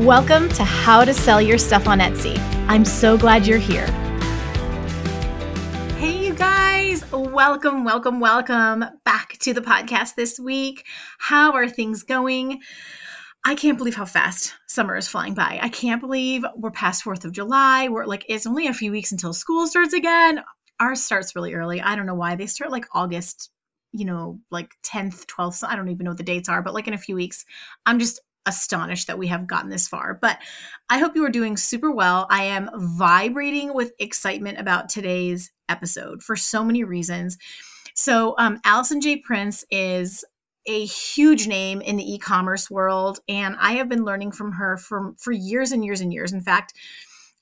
Welcome to How to Sell Your Stuff on Etsy. I'm so glad you're here. Hey, you guys, welcome, welcome, welcome back to the podcast this week. How are things going? I can't believe how fast summer is flying by. I can't believe we're past 4th of July. We're like, it's only a few weeks until school starts again. Ours starts really early. I don't know why. They start like August, you know, like 10th, 12th. I don't even know what the dates are, but like in a few weeks. I'm just astonished that we have gotten this far. But I hope you are doing super well. I am vibrating with excitement about today's episode for so many reasons. So, um, Alison J. Prince is a huge name in the e-commerce world, and I have been learning from her for for years and years and years. In fact,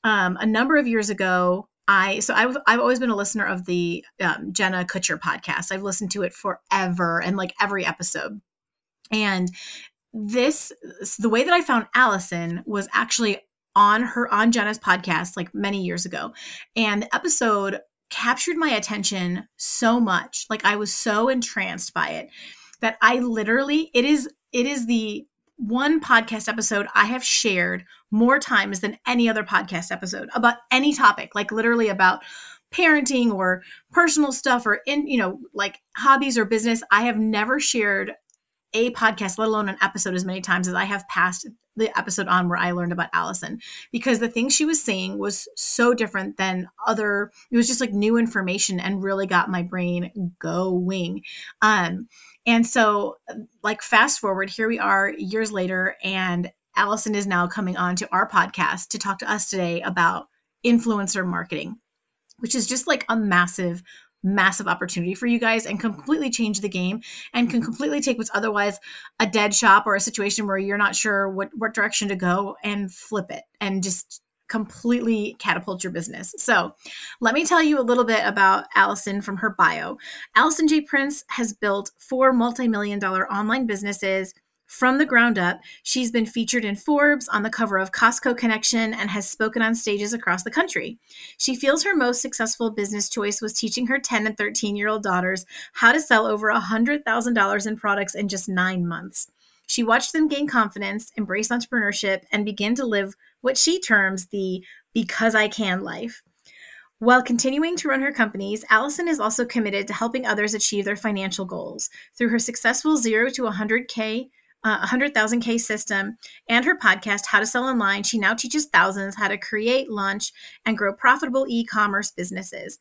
um, a number of years ago, I so I've I've always been a listener of the um, Jenna Kutcher podcast. I've listened to it forever and like every episode. And this the way that I found Alison was actually on her on Jenna's podcast like many years ago. And the episode captured my attention so much. Like I was so entranced by it that I literally it is it is the one podcast episode I have shared more times than any other podcast episode about any topic, like literally about parenting or personal stuff or in you know like hobbies or business. I have never shared a podcast, let alone an episode, as many times as I have passed the episode on where I learned about Alison because the thing she was saying was so different than other, it was just like new information and really got my brain going. Um, and so, like, fast forward, here we are years later, and Alison is now coming on to our podcast to talk to us today about influencer marketing, which is just like a massive massive opportunity for you guys and completely change the game and can completely take what's otherwise a dead shop or a situation where you're not sure what what direction to go and flip it and just completely catapult your business. So, let me tell you a little bit about Alison from her bio. Alison J. Prince has built four multi million dollar online businesses from the ground up, she's been featured in Forbes on the cover of Costco Connection and has spoken on stages across the country. She feels her most successful business choice was teaching her 10 and 13 year old daughters how to sell over $100,000 in products in just nine months. She watched them gain confidence, embrace entrepreneurship, and begin to live what she terms the because I can life. While continuing to run her companies, Alison is also committed to helping others achieve their financial goals. Through her successful 0 to 100K uh, 100,000K system, and her podcast, How to Sell Online, she now teaches thousands how to create, launch, and grow profitable e commerce businesses.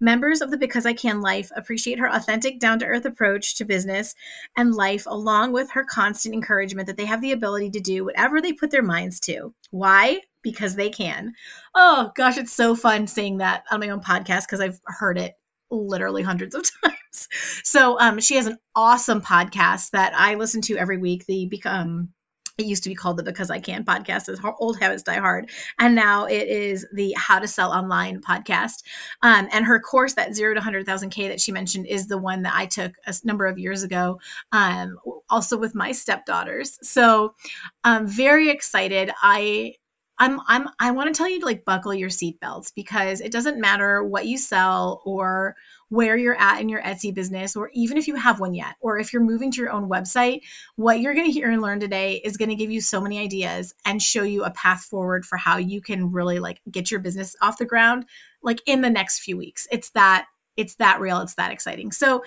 Members of the Because I Can Life appreciate her authentic, down to earth approach to business and life, along with her constant encouragement that they have the ability to do whatever they put their minds to. Why? Because they can. Oh gosh, it's so fun saying that on my own podcast because I've heard it literally hundreds of times. So um, she has an awesome podcast that I listen to every week. The become it used to be called the Because I Can podcast, as old habits die hard, and now it is the How to Sell Online podcast. Um, and her course, that zero to hundred thousand K that she mentioned, is the one that I took a number of years ago, um, also with my stepdaughters. So I'm very excited. I I'm I'm I want to tell you to like buckle your seatbelts because it doesn't matter what you sell or where you're at in your Etsy business or even if you have one yet or if you're moving to your own website, what you're going to hear and learn today is going to give you so many ideas and show you a path forward for how you can really like get your business off the ground like in the next few weeks. It's that it's that real, it's that exciting. So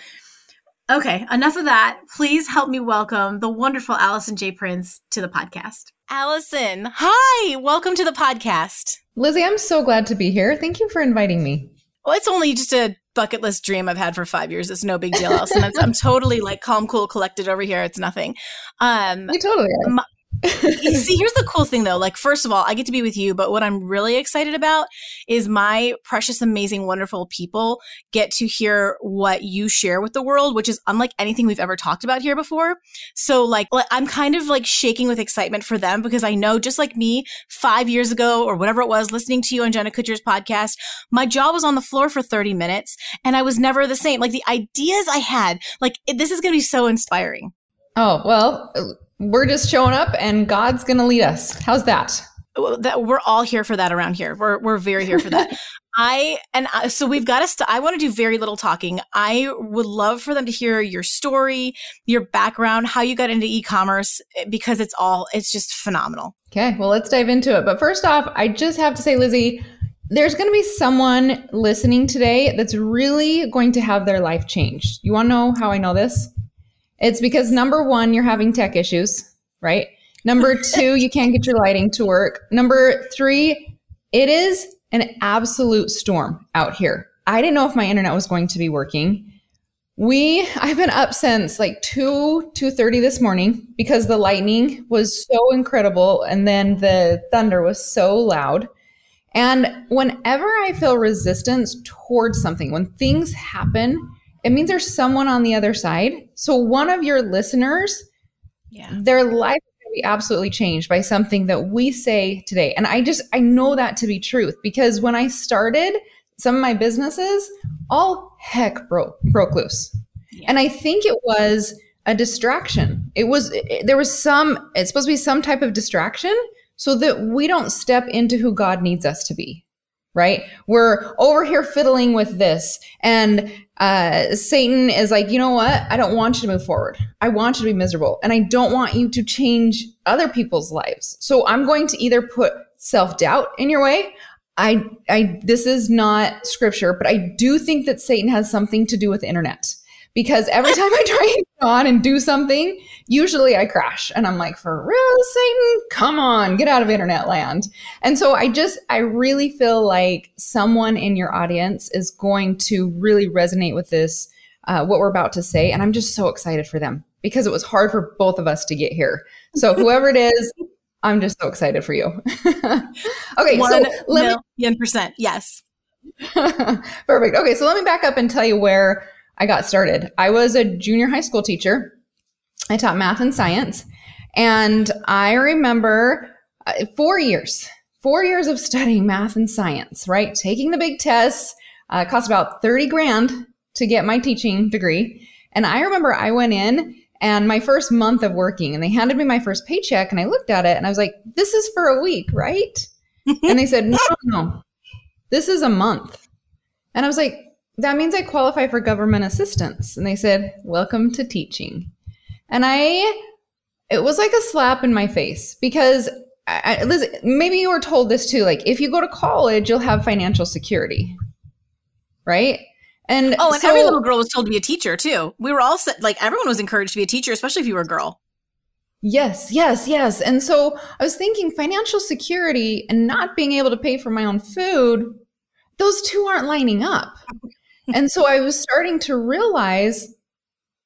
Okay, enough of that. Please help me welcome the wonderful Alison J. Prince to the podcast. Alison, hi, welcome to the podcast. Lizzie, I'm so glad to be here. Thank you for inviting me. Well, it's only just a bucket list dream I've had for five years. It's no big deal. I'm, I'm totally like calm, cool, collected over here. It's nothing. Um, you totally are. My, See, here's the cool thing though. Like, first of all, I get to be with you, but what I'm really excited about is my precious, amazing, wonderful people get to hear what you share with the world, which is unlike anything we've ever talked about here before. So, like, I'm kind of like shaking with excitement for them because I know just like me, five years ago or whatever it was, listening to you on Jenna Kutcher's podcast, my jaw was on the floor for 30 minutes and I was never the same. Like, the ideas I had, like, it, this is going to be so inspiring. Oh, well, we're just showing up and God's going to lead us. How's that? That we're all here for that around here. We're we're very here for that. I and I, so we've got to. St- I want to do very little talking. I would love for them to hear your story, your background, how you got into e-commerce, eh, because it's all it's just phenomenal. Okay, well let's dive into it. But first off, I just have to say, Lizzie, there's going to be someone listening today that's really going to have their life changed. You want to know how I know this? It's because number one, you're having tech issues, right? Number two, you can't get your lighting to work. Number three, it is an absolute storm out here. I didn't know if my internet was going to be working. We I've been up since like 2 2:30 this morning because the lightning was so incredible and then the thunder was so loud. And whenever I feel resistance towards something, when things happen, it means there's someone on the other side. So one of your listeners, yeah. their life will be absolutely changed by something that we say today. And I just I know that to be truth because when I started some of my businesses, all heck broke broke loose. Yeah. And I think it was a distraction. It was it, there was some it's supposed to be some type of distraction so that we don't step into who God needs us to be right? We're over here fiddling with this. And uh, Satan is like, you know what? I don't want you to move forward. I want you to be miserable. And I don't want you to change other people's lives. So I'm going to either put self doubt in your way. I, I, this is not scripture, but I do think that Satan has something to do with the internet because every time I try to go on and do something, usually I crash and I'm like, for real, Satan, come on, get out of internet land. And so I just, I really feel like someone in your audience is going to really resonate with this, uh, what we're about to say. And I'm just so excited for them because it was hard for both of us to get here. So whoever it is, I'm just so excited for you. okay. One so let million me- percent. Yes. Perfect. Okay. So let me back up and tell you where I got started. I was a junior high school teacher I taught math and science. And I remember uh, four years, four years of studying math and science, right? Taking the big tests. Uh, it cost about 30 grand to get my teaching degree. And I remember I went in and my first month of working and they handed me my first paycheck and I looked at it and I was like, this is for a week, right? and they said, no, no, this is a month. And I was like, that means I qualify for government assistance. And they said, welcome to teaching. And I, it was like a slap in my face because I, Liz, maybe you were told this too. Like, if you go to college, you'll have financial security, right? And oh, and so, every little girl was told to be a teacher too. We were all set, like everyone was encouraged to be a teacher, especially if you were a girl. Yes, yes, yes. And so I was thinking financial security and not being able to pay for my own food, those two aren't lining up. And so I was starting to realize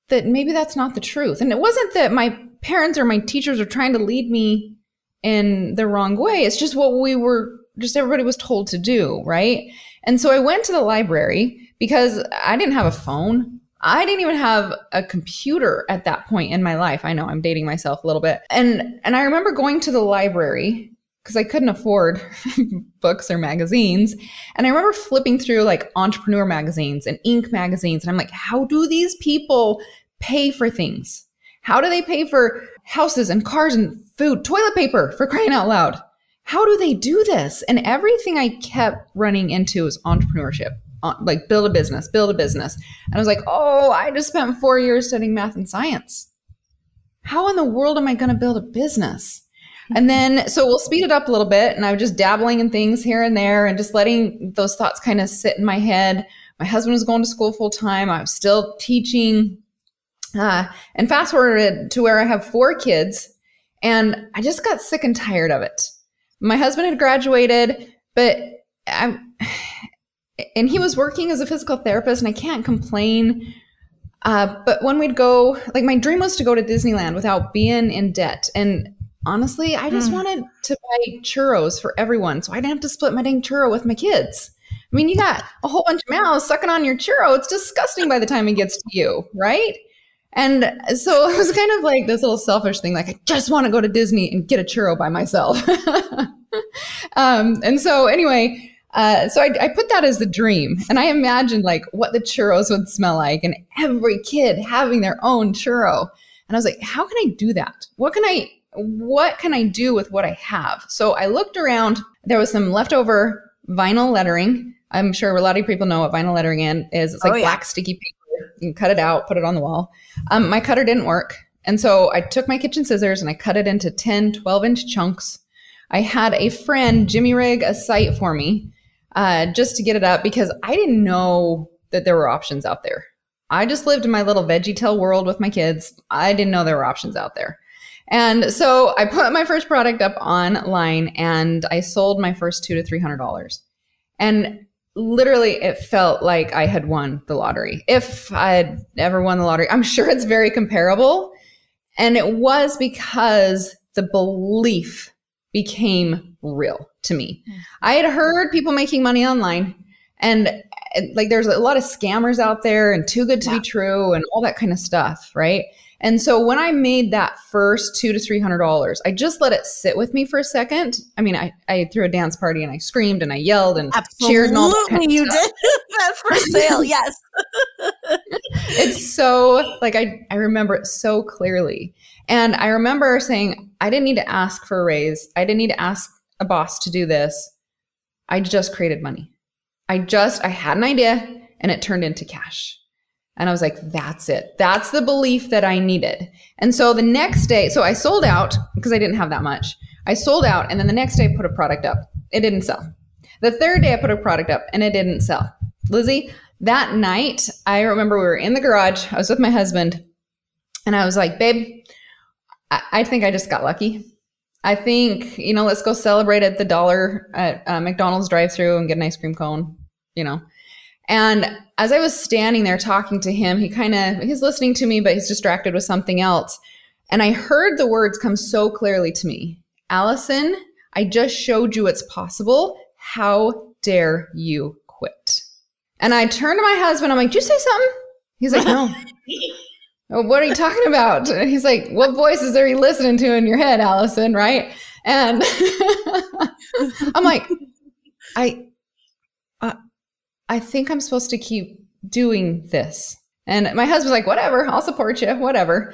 that maybe that's not the truth. And it wasn't that my parents or my teachers were trying to lead me in the wrong way. It's just what we were, just everybody was told to do, right? And so I went to the library because I didn't have a phone. I didn't even have a computer at that point in my life. I know I'm dating myself a little bit. And and I remember going to the library because I couldn't afford books or magazines. And I remember flipping through like entrepreneur magazines and Inc. magazines. And I'm like, how do these people pay for things? How do they pay for houses and cars and food, toilet paper for crying out loud? How do they do this? And everything I kept running into was entrepreneurship, uh, like build a business, build a business. And I was like, oh, I just spent four years studying math and science. How in the world am I going to build a business? And then, so we'll speed it up a little bit. And I was just dabbling in things here and there and just letting those thoughts kind of sit in my head. My husband was going to school full time. I was still teaching. Uh, and fast forwarded to where I have four kids. And I just got sick and tired of it. My husband had graduated, but I'm, and he was working as a physical therapist, and I can't complain. Uh, but when we'd go, like my dream was to go to Disneyland without being in debt. And honestly, I just mm. wanted to buy churros for everyone, so I didn't have to split my dang churro with my kids. I mean, you got a whole bunch of mouths sucking on your churro. It's disgusting by the time it gets to you, right? And so it was kind of like this little selfish thing, like I just want to go to Disney and get a churro by myself. um, and so anyway, uh, so I, I, put that as the dream, and I imagined like what the churros would smell like, and every kid having their own churro. And I was like, how can I do that? What can I what can I do with what I have? So I looked around. There was some leftover vinyl lettering. I'm sure a lot of people know what vinyl lettering is. It's like oh, yeah. black sticky paper. You can cut it out, put it on the wall. Um, my cutter didn't work. And so I took my kitchen scissors and I cut it into 10, 12 inch chunks. I had a friend jimmy rig a site for me uh, just to get it up because I didn't know that there were options out there. I just lived in my little VeggieTale world with my kids. I didn't know there were options out there. And so I put my first product up online and I sold my first two to three hundred dollars. And literally it felt like I had won the lottery. If I had ever won the lottery, I'm sure it's very comparable. And it was because the belief became real to me. Hmm. I had heard people making money online and like there's a lot of scammers out there and too good to yeah. be true and all that kind of stuff, right? And so when I made that first two to three hundred dollars, I just let it sit with me for a second. I mean, I, I threw a dance party and I screamed and I yelled and Absolutely cheered and all that. Kind you did that for sale, yes. it's so like I, I remember it so clearly. And I remember saying, I didn't need to ask for a raise. I didn't need to ask a boss to do this. I just created money. I just I had an idea and it turned into cash. And I was like, that's it. That's the belief that I needed. And so the next day, so I sold out because I didn't have that much. I sold out. And then the next day, I put a product up. It didn't sell. The third day, I put a product up and it didn't sell. Lizzie, that night, I remember we were in the garage. I was with my husband and I was like, babe, I, I think I just got lucky. I think, you know, let's go celebrate at the dollar at uh, McDonald's drive through and get an ice cream cone, you know. And as I was standing there talking to him, he kind of he's listening to me, but he's distracted with something else. And I heard the words come so clearly to me. Alison, I just showed you it's possible. How dare you quit? And I turned to my husband. I'm like, "Did you say something?" He's like, "No." Oh, what are you talking about? And he's like, what voices are you listening to in your head, Alison? Right? And I'm like, I, I think I'm supposed to keep doing this. And my husband's like, whatever, I'll support you, whatever.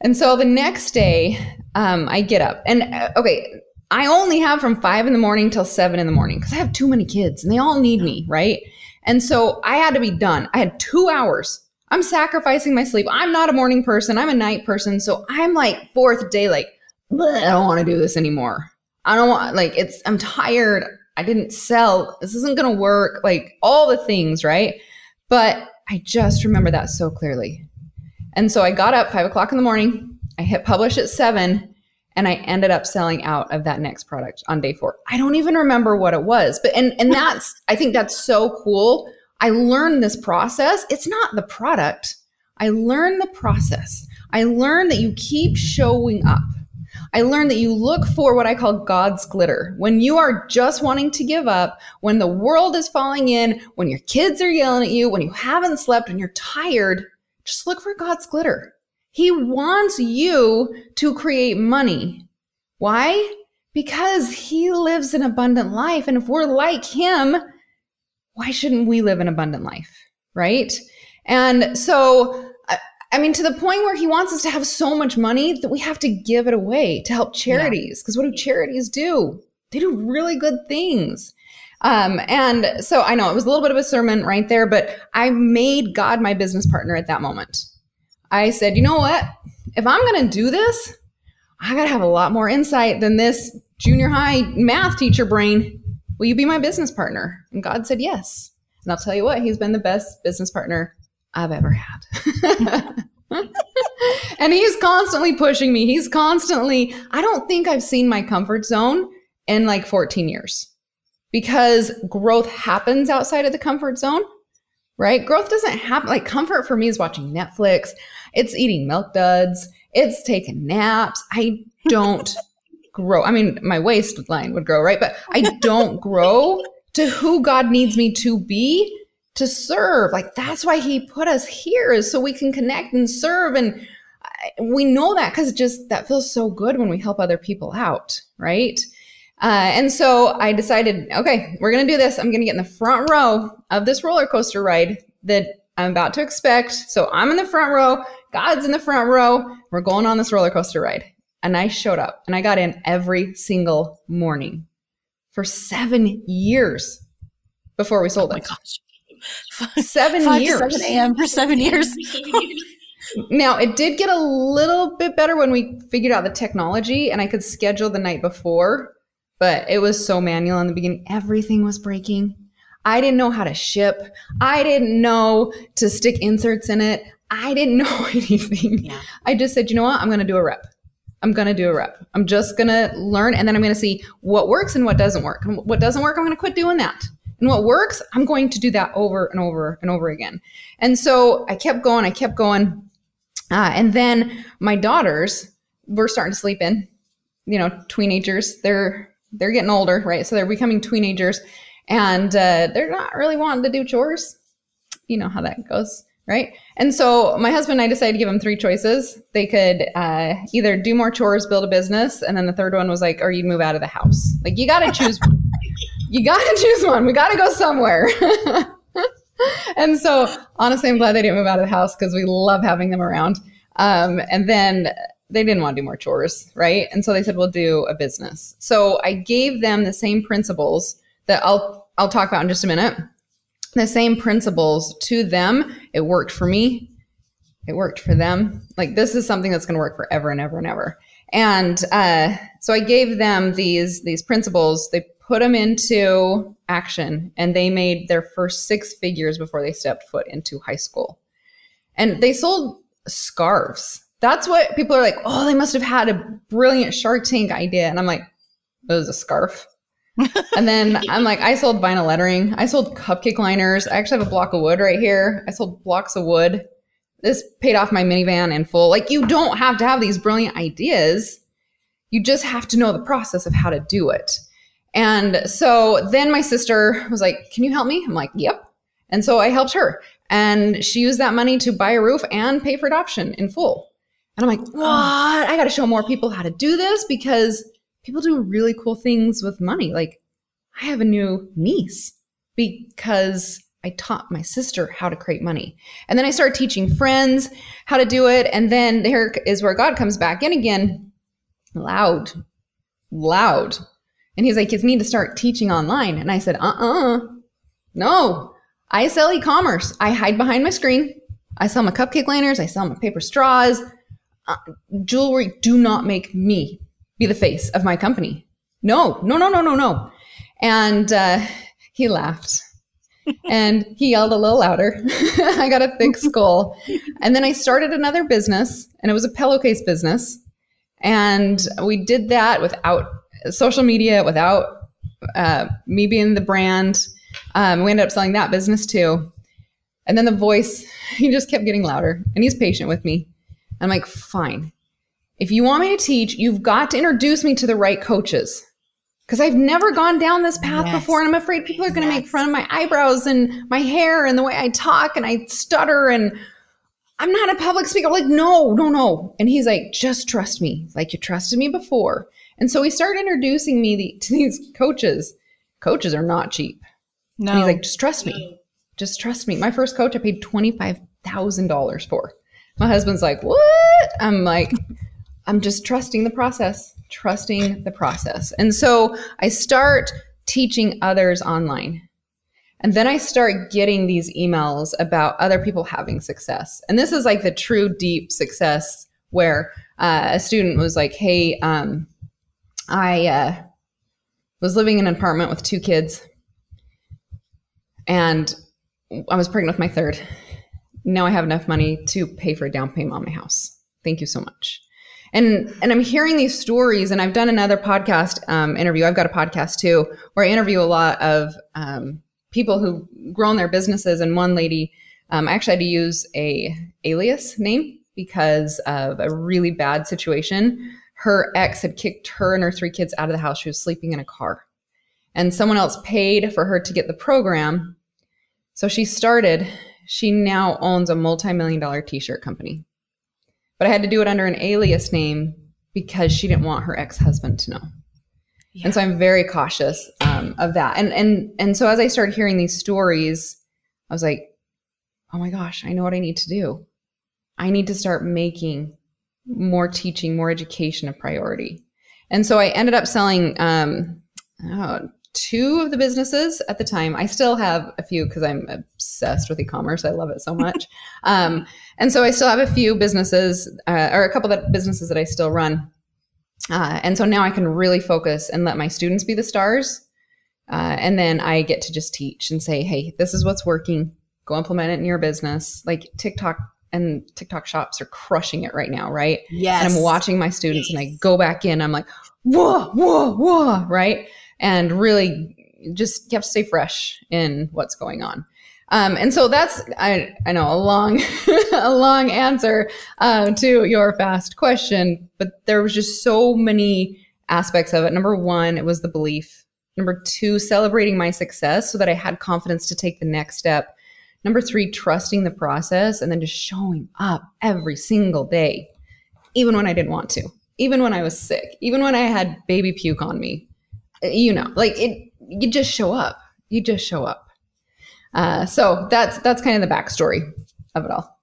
And so the next day, um, I get up and uh, okay, I only have from five in the morning till seven in the morning because I have too many kids and they all need me, right? And so I had to be done. I had two hours. I'm sacrificing my sleep. I'm not a morning person. I'm a night person. So I'm like fourth day, like, I don't want to do this anymore. I don't want, like, it's, I'm tired. I didn't sell. This isn't going to work. Like all the things, right? But I just remember that so clearly. And so I got up five o'clock in the morning. I hit publish at seven and I ended up selling out of that next product on day four. I don't even remember what it was, but and and that's I think that's so cool. I learned this process. It's not the product. I learned the process. I learned that you keep showing up. I learned that you look for what I call God's glitter. When you are just wanting to give up, when the world is falling in, when your kids are yelling at you, when you haven't slept, when you're tired, just look for God's glitter. He wants you to create money. Why? Because he lives an abundant life. And if we're like him, why shouldn't we live an abundant life? Right? And so I mean, to the point where he wants us to have so much money that we have to give it away to help charities. Because yeah. what do charities do? They do really good things. Um, and so I know it was a little bit of a sermon right there, but I made God my business partner at that moment. I said, you know what? If I'm going to do this, I got to have a lot more insight than this junior high math teacher brain. Will you be my business partner? And God said yes. And I'll tell you what, he's been the best business partner I've ever had. and he's constantly pushing me. He's constantly, I don't think I've seen my comfort zone in like 14 years because growth happens outside of the comfort zone, right? Growth doesn't happen like comfort for me is watching Netflix, it's eating milk duds, it's taking naps. I don't grow. I mean, my waistline would grow, right? But I don't grow to who God needs me to be to serve. Like that's why he put us here is so we can connect and serve and we know that because just that feels so good when we help other people out, right? Uh, and so I decided, okay, we're gonna do this. I'm gonna get in the front row of this roller coaster ride that I'm about to expect. So I'm in the front row. God's in the front row. We're going on this roller coaster ride. And I showed up and I got in every single morning for seven years before we sold Oh my it. gosh. Seven Five years. to 7 a.m. for seven years. Now, it did get a little bit better when we figured out the technology and I could schedule the night before, but it was so manual in the beginning. Everything was breaking. I didn't know how to ship. I didn't know to stick inserts in it. I didn't know anything. Yeah. I just said, you know what? I'm going to do a rep. I'm going to do a rep. I'm just going to learn and then I'm going to see what works and what doesn't work. And what doesn't work, I'm going to quit doing that. And what works, I'm going to do that over and over and over again. And so I kept going, I kept going. Uh, and then my daughters were starting to sleep in, you know, teenagers. They're they're getting older, right? So they're becoming teenagers, and uh, they're not really wanting to do chores. You know how that goes, right? And so my husband and I decided to give them three choices. They could uh, either do more chores, build a business, and then the third one was like, or you'd move out of the house. Like you got to choose. You got to choose one. We got to go somewhere. and so honestly, I'm glad they didn't move out of the house because we love having them around. Um, and then they didn't want to do more chores, right? And so they said, we'll do a business. So I gave them the same principles that I'll I'll talk about in just a minute. The same principles to them. It worked for me. It worked for them. Like this is something that's going to work forever and ever and ever. And uh, so I gave them these these principles. They put them into action, and they made their first six figures before they stepped foot into high school. And they sold scarves. That's what people are like. Oh, they must have had a brilliant Shark Tank idea. And I'm like, it was a scarf. and then I'm like, I sold vinyl lettering. I sold cupcake liners. I actually have a block of wood right here. I sold blocks of wood. This paid off my minivan in full. Like, you don't have to have these brilliant ideas. You just have to know the process of how to do it. And so then my sister was like, Can you help me? I'm like, Yep. And so I helped her. And she used that money to buy a roof and pay for adoption in full. And I'm like, What? I got to show more people how to do this because people do really cool things with money. Like, I have a new niece because I taught my sister how to create money. And then I started teaching friends how to do it. And then there is where God comes back in again loud, loud. And he's like, you need to start teaching online. And I said, uh uh no. I sell e commerce. I hide behind my screen. I sell my cupcake liners. I sell my paper straws. Uh, jewelry. Do not make me be the face of my company. No, no, no, no, no, no. And uh, he laughed and he yelled a little louder. I got a thick skull. And then I started another business, and it was a pillowcase business. And we did that without social media, without uh, me being the brand. Um, we ended up selling that business too. And then the voice, he just kept getting louder, and he's patient with me. I'm like, fine. If you want me to teach, you've got to introduce me to the right coaches. Because I've never gone down this path Yes. before, and I'm afraid people are going to make fun of my eyebrows and my hair and the way I talk and I stutter and I'm not a public speaker. Like, no, no, no. And he's like, just trust me, like you trusted me before. And so he started introducing me the, to these coaches. Coaches are not cheap. No. And he's like, just trust me. Just trust me. My first coach I paid $25,000 for. My husband's like, what? I'm like, I'm just trusting the process, trusting the process. And so I start teaching others online. And then I start getting these emails about other people having success. And this is like the true deep success where uh, a student was like, hey, um, I uh, was living in an apartment with two kids and I was pregnant with my third. Now I have enough money to pay for a down payment on my house. Thank you so much. And and I'm hearing these stories, and I've done another podcast um, interview. I've got a podcast too, where I interview a lot of um, people who've grown their businesses. And one lady, um, I actually had to use a alias name because of a really bad situation. Her ex had kicked her and her three kids out of the house. She was sleeping in a car, and someone else paid for her to get the program. So she started. She now owns a multi-million dollar t-shirt company but I had to do it under an alias name because she didn't want her ex-husband to know. Yeah. And so I'm very cautious um, of that. And and and so as I started hearing these stories, I was like, oh my gosh, I know what I need to do. I need to start making more teaching, more education a priority. And so I ended up selling um, oh, two of the businesses at the time. I still have a few because I'm obsessed with e-commerce. I love it so much. um, and so I still have a few businesses uh, or a couple of businesses that I still run. Uh, and so now I can really focus and let my students be the stars. Uh, and then I get to just teach and say, hey, this is what's working. Go implement it in your business. Like TikTok and TikTok shops are crushing it right now, right? Yes. And I'm watching my students and I go back in, I'm like, whoa, whoa, whoa, right? and really just you have to stay fresh in what's going on. Um, and so that's I, I know a long a long answer uh, to your fast question, but there was just so many aspects of it. Number one, it was the belief. Number two, celebrating my success so that I had confidence to take the next step. Number three, trusting the process and then just showing up every single day, even when I didn't want to, even when I was sick, even when I had baby puke on me you know, like it, you just show up. You just show up. Uh, so that's that's kind of the backstory of it all.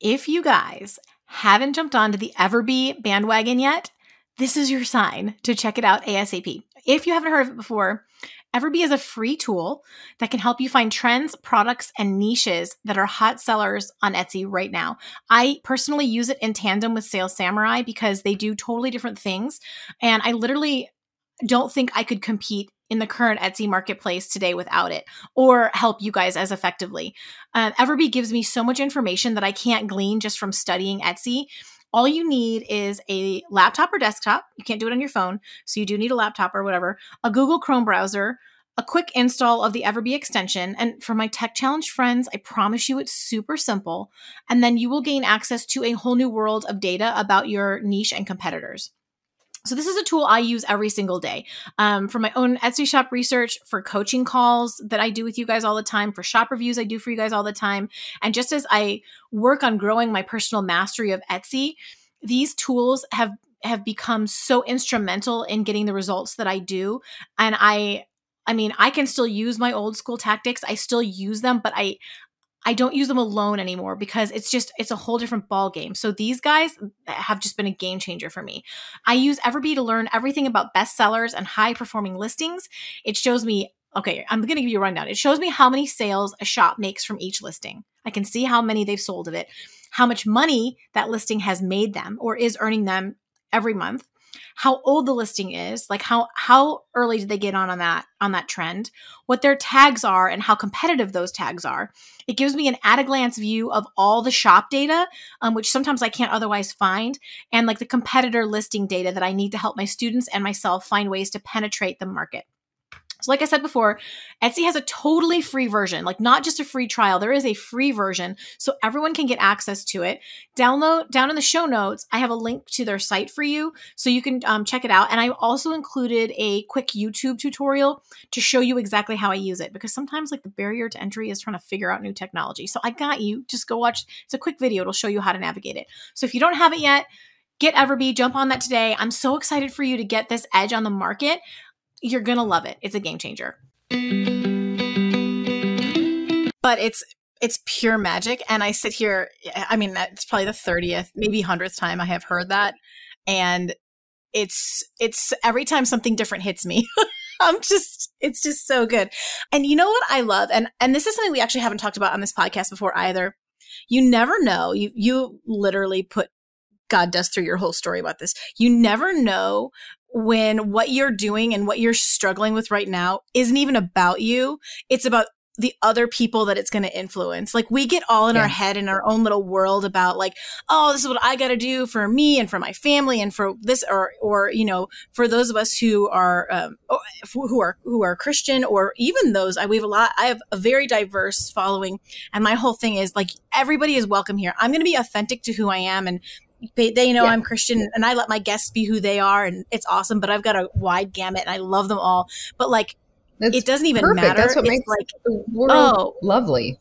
If you guys haven't jumped onto the Everbee bandwagon yet, this is your sign to check it out ASAP. If you haven't heard of it before, Everbee is a free tool that can help you find trends, products, and niches that are hot sellers on Etsy right now. I personally use it in tandem with Sales Samurai because they do totally different things. And I literally don't think I could compete in the current Etsy marketplace today without it or help you guys as effectively. Um, Everbee gives me so much information that I can't glean just from studying Etsy. All you need is a laptop or desktop. You can't do it on your phone, so you do need a laptop or whatever, a Google Chrome browser, a quick install of the Everbee extension. And for my tech challenge friends, I promise you it's super simple. And then you will gain access to a whole new world of data about your niche and competitors. So this is a tool I use every single day um, for my own Etsy shop research, for coaching calls that I do with you guys all the time, for shop reviews I do for you guys all the time, and just as I work on growing my personal mastery of Etsy, these tools have have become so instrumental in getting the results that I do, and I. I mean, I can still use my old school tactics. I still use them, but I I don't use them alone anymore because it's just it's a whole different ball game. So these guys have just been a game changer for me. I use Everbee to learn everything about bestsellers and high performing listings. It shows me okay, I'm going to give you a rundown. It shows me how many sales a shop makes from each listing. I can see how many they've sold of it, how much money that listing has made them or is earning them every month how old the listing is, like how how early did they get on on that on that trend, what their tags are and how competitive those tags are. It gives me an at a glance view of all the shop data, um, which sometimes I can't otherwise find, and like the competitor listing data that I need to help my students and myself find ways to penetrate the market. So, like I said before, Etsy has a totally free version, like not just a free trial. There is a free version, so everyone can get access to it. Download down in the show notes. I have a link to their site for you, so you can um, check it out. And I also included a quick YouTube tutorial to show you exactly how I use it, because sometimes like the barrier to entry is trying to figure out new technology. So I got you. Just go watch. It's a quick video. It'll show you how to navigate it. So if you don't have it yet, get Everbee, jump on that today. I'm so excited for you to get this edge on the market. You're going to love it. It's a game changer. But it's it's pure magic and I sit here I mean it's probably the 30th, maybe 100th time I have heard that and it's it's every time something different hits me. I'm just it's just so good. And you know what I love and and this is something we actually haven't talked about on this podcast before either. You never know. You you literally put God dust through your whole story about this. You never know when what you're doing and what you're struggling with right now isn't even about you. It's about the other people that it's going to influence. Like we get all in yeah. our head in our own little world about like, oh, this is what I got to do for me and for my family and for this or or you know for those of us who are um, who are who are Christian or even those I we have a lot. I have a very diverse following, and my whole thing is like everybody is welcome here. I'm going to be authentic to who I am and they, they know yeah. I'm Christian and I let my guests be who they are and it's awesome, but I've got a wide gamut and I love them all. But like, That's it doesn't even perfect. matter. That's what it's makes like, the world oh, lovely.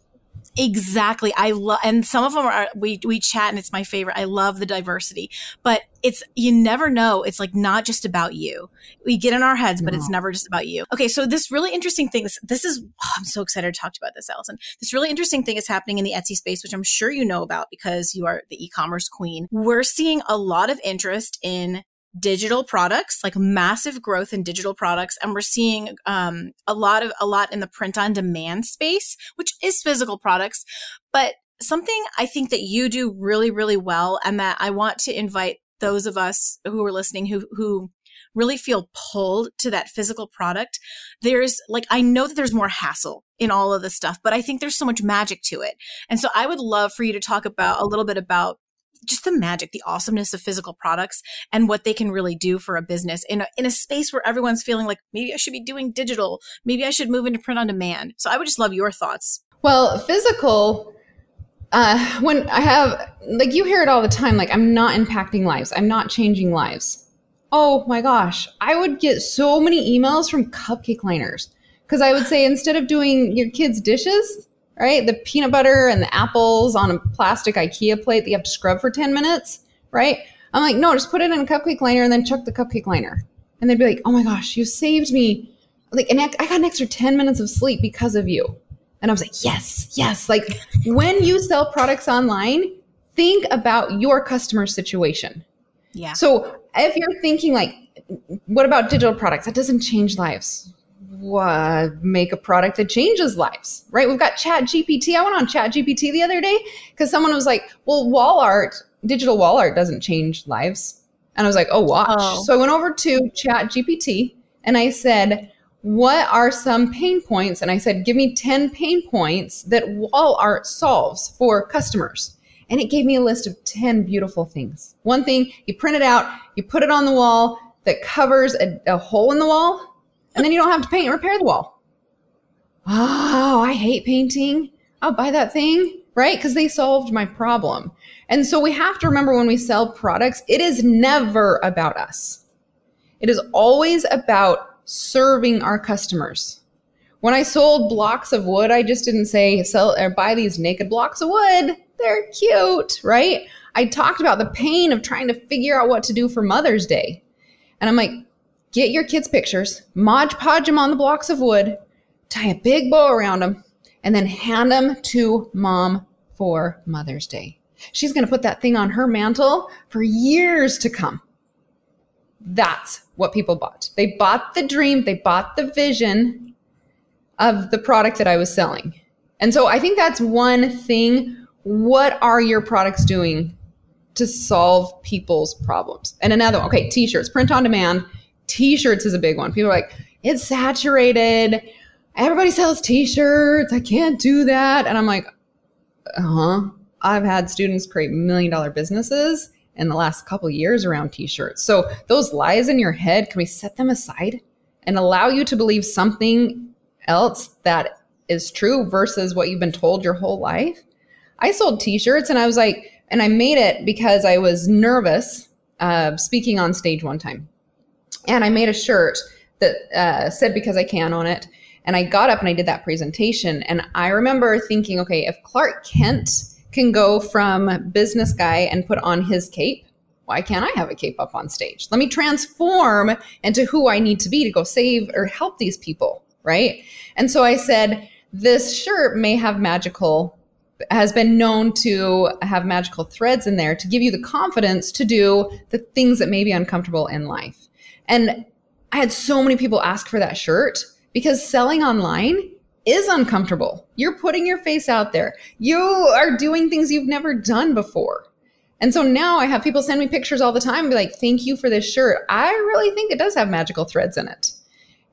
Exactly. I love, and some of them are, we, we chat and it's my favorite. I love the diversity, but it's, you never know. It's like not just about you. We get in our heads, but no. it's never just about you. Okay. So this really interesting thing, this, this is, oh, I'm so excited to talk about this, Alison. This really interesting thing is happening in the Etsy space, which I'm sure you know about because you are the e-commerce queen. We're seeing a lot of interest in digital products, like massive growth in digital products, and we're seeing um, a lot of a lot in the print on demand space, which is physical products. But something I think that you do really, really well, and that I want to invite those of us who are listening who who really feel pulled to that physical product. There's like I know that there's more hassle in all of this stuff, but I think there's so much magic to it. And so I would love for you to talk about a little bit about just the magic, the awesomeness of physical products and what they can really do for a business in a, in a space where everyone's feeling like maybe I should be doing digital, maybe I should move into print on demand. So I would just love your thoughts. Well, physical uh, when I have like you hear it all the time like I'm not impacting lives. I'm not changing lives. Oh my gosh, I would get so many emails from cupcake liners because I would say instead of doing your kids' dishes, right? The peanut butter and the apples on a plastic IKEA plate that you have to scrub for 10 minutes, right? I'm like, no, just put it in a cupcake liner and then chuck the cupcake liner. And they'd be like, oh my gosh, you saved me. Like, and I got an extra 10 minutes of sleep because of you. And I was like, yes, yes. Like, when you sell products online, think about your customer situation. Yeah. So if you're thinking, like, what about digital products? That doesn't change lives uh, make a product that changes lives, right? We've got Chat GPT. I went on Chat GPT the other day because someone was like, well, wall art, digital wall art doesn't change lives. And I was like, oh, watch. Oh. So I went over to Chat GPT and I said, what are some pain points? And I said, give me 10 pain points that wall art solves for customers. And it gave me a list of 10 beautiful things. One thing, you print it out, you put it on the wall that covers a, a hole in the wall and then you don't have to paint and repair the wall. Oh, I hate painting. I'll buy that thing, right? Because they solved my problem. And so we have to remember when we sell products, it is never about us. It is always about serving our customers. When I sold blocks of wood, I just didn't say sell or buy these naked blocks of wood. They're cute, right? I talked about the pain of trying to figure out what to do for Mother's Day. And I'm like, get your kids' pictures, Mod Podge them on the blocks of wood, tie a big bow around them, and then hand them to mom for Mother's Day. She's going to put that thing on her mantle for years to come. That's what people bought. They bought the dream, they bought the vision of the product that I was selling. And so I think that's one thing. What are your products doing to solve people's problems? And another okay, t shirts, print on demand T-shirts is a big one. People are like, it's saturated. Everybody sells T-shirts. I can't do that. And I'm like, uh huh. I've had students create million dollar businesses in the last couple years around T-shirts. So those lies in your head, can we set them aside and allow you to believe something else that is true versus what you've been told your whole life? I sold T-shirts and I was like, and I made it because I was nervous uh, speaking on stage one time and I made a shirt that uh, said because I can on it. And I got up and I did that presentation. And I remember thinking, okay, if Clark Kent can go from business guy and put on his cape, why can't I have a cape up on stage? Let me transform into who I need to be to go save or help these people, right? And so I said, this shirt may have magical, has been known to have magical threads in there to give you the confidence to do the things that may be uncomfortable in life. And I had so many people ask for that shirt because selling online is uncomfortable. You're putting your face out there. You are doing things you've never done before. And so now I have people send me pictures all the time be like, thank you for this shirt. I really think it does have magical threads in it.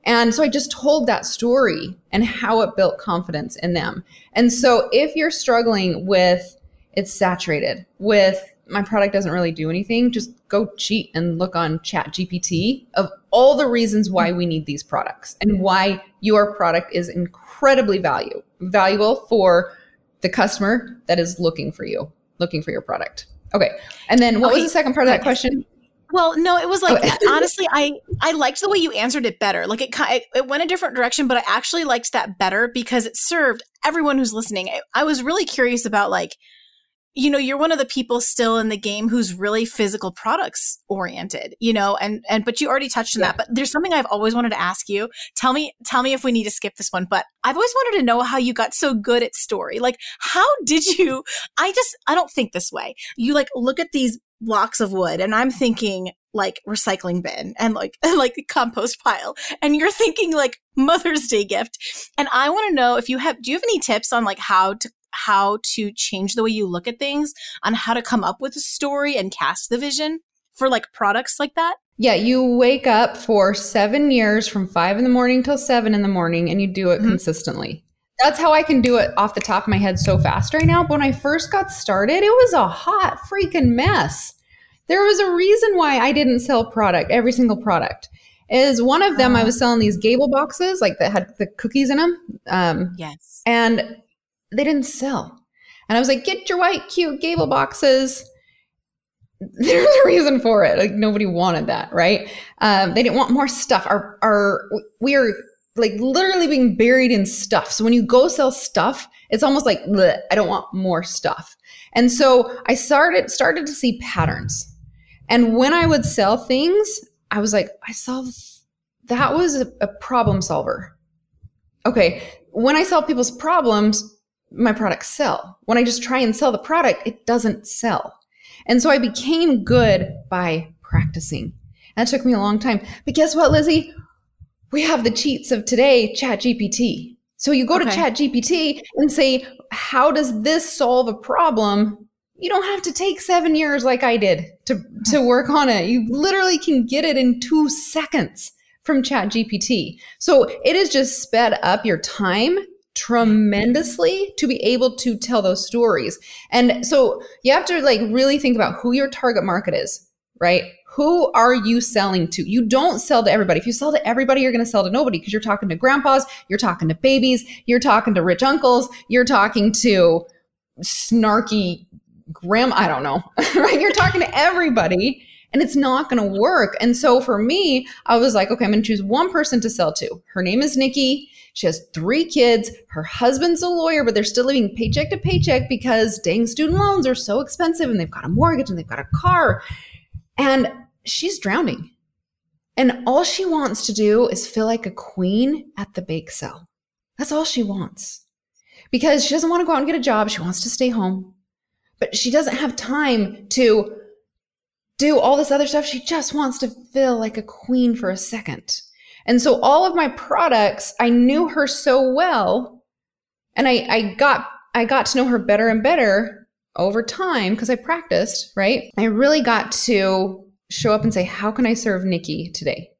And so I just told that story and how it built confidence in them. And so if you're struggling with it's saturated, with my product doesn't really do anything, just go cheat and look on Chat GPT of all the reasons why we need these products and why your product is incredibly value, valuable for the customer that is looking for you, looking for your product. Okay. And then what okay. was the second part of that question? Well, no, it was like honestly, I I liked the way you answered it better. Like it it went a different direction, but I actually liked that better because it served everyone who's listening. I, I was really curious about like you know you're one of the people still in the game who's really physical products oriented you know and and but you already touched on yeah. that but there's something i've always wanted to ask you. Tell me tell me if we need to skip this one but i've always wanted to know how you got so good at story. Like how did you i just i don't think this way. You like look at these blocks of wood and i'm thinking like recycling bin and like like compost pile. And you're thinking like mother's day gift. And i want to know if you have do you have any tips on like how to how to change the way you look at things, on how to come up with a story and cast the vision for like products like that? Yeah, you wake up for seven years from five in the morning till seven in the morning and you do it mm-hmm. consistently. That's how I can do it off the top of my head so fast right now. But when I first got started, it was a hot freaking mess. There was a reason why I didn't sell product, every single product. Is one of them I uh-huh. was selling these gable boxes, like that had the cookies in them. Um, yes. And they didn't sell. And I was like, get your white, cute gable boxes. There's a reason for it. Like nobody wanted that, right? Um, they didn't want more stuff. Our, our, we are like literally being buried in stuff. So when you go sell stuff, it's almost like I don't want more stuff. And so I started started to see patterns. And when I would sell things, I was like, I saw that was a, a problem solver. Okay, when I solve people's problems, my products sell. When I just try and sell the product, it doesn't sell. And so I became good by practicing. That took me a long time. But guess what, Lizzie? We have the cheats of today, Chat GPT. So you go okay. to Chat GPT and say, how does this solve a problem? You don't have to take seven years like I did to, to work on it. You literally can get it in two seconds from Chat GPT. So it has just sped up your time tremendously to be able to tell those stories. And so you have to like really think about who your target market is, right? Who are you selling to? You don't sell to everybody. If you sell to everybody, you're going to sell to nobody because you're talking to grandpas, you're talking to babies, you're talking to rich uncles, you're talking to snarky grandma, I don't know, right? You're talking to everybody and it's not going to work. And so for me, I was like, okay, I'm going to choose one person to sell to. Her name is Nikki. She has three kids. Her husband's a lawyer, but they're still living paycheck to paycheck because dang student loans are so expensive and they've got a mortgage and they've got a car. And she's drowning. And all she wants to do is feel like a queen at the bake sale. That's all she wants. Because she doesn't want to go out and get a job. She wants to stay home. But she doesn't have time to do all this other stuff. She just wants to feel like a queen for a second. And so all of my products, I knew her so well and I, I got, I got to know her better and better over time because I practiced, right? I really got to show up and say, how can I serve Nikki today?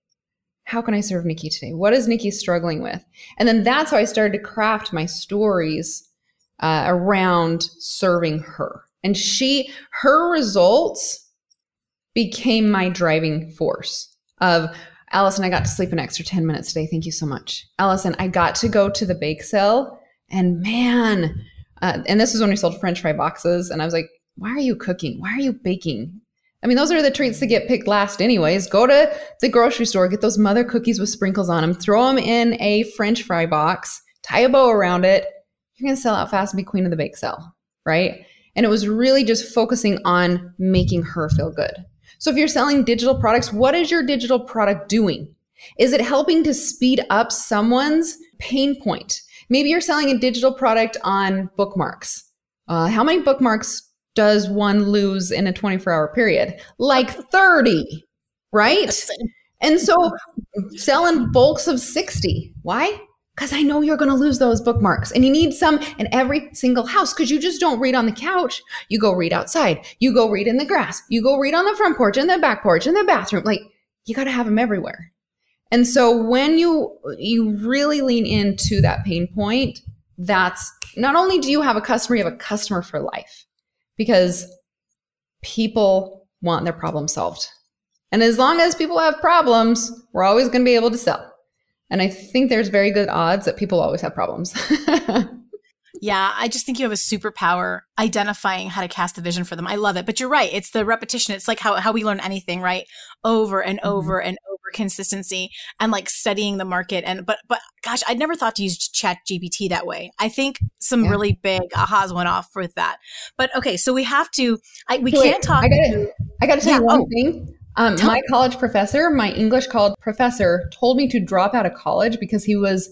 How can I serve Nikki today? What is Nikki struggling with? And then that's how I started to craft my stories uh, around serving her. And she, her results became my driving force of Alison, I got to sleep an extra 10 minutes today. Thank you so much. Alison, I got to go to the bake sale and man, uh, and this was when we sold french fry boxes. And I was like, why are you cooking? Why are you baking? I mean, those are the treats that get picked last, anyways. Go to the grocery store, get those mother cookies with sprinkles on them, throw them in a french fry box, tie a bow around it. You're going to sell out fast and be queen of the bake sale, right? And it was really just focusing on making her feel good. So if you're selling digital products, what is your digital product doing? Is it helping to speed up someone's pain point? Maybe you're selling a digital product on bookmarks. Uh, how many bookmarks does one lose in a 24 hour period? Like 30, right? And so selling bulks of 60. Why? Because I know you're going to lose those bookmarks and you need some in every single house because you just don't read on the couch. You go read outside. You go read in the grass. You go read on the front porch and the back porch and the bathroom. Like you got to have them everywhere. And so when you you really lean into that pain point, that's not only do you have a customer, you have a customer for life because people want their problem solved. And as long as people have problems, we're always going to be able to sell. And I think there's very good odds that people always have problems. Yeah, I just think you have a superpower identifying how to cast the vision for them. I love it. But you're right. It's the repetition. It's like how, how we learn anything, right? Over and mm-hmm. over and over consistency and like studying the market. And but but gosh, I'd never thought to use chat GPT that way. I think some yeah. really big ahas went off with that. But okay, so we have to I, we so can't wait, talk I gotta, I gotta tell yeah, you one oh, thing. Um, my college professor, my English college professor, told me to drop out of college because he was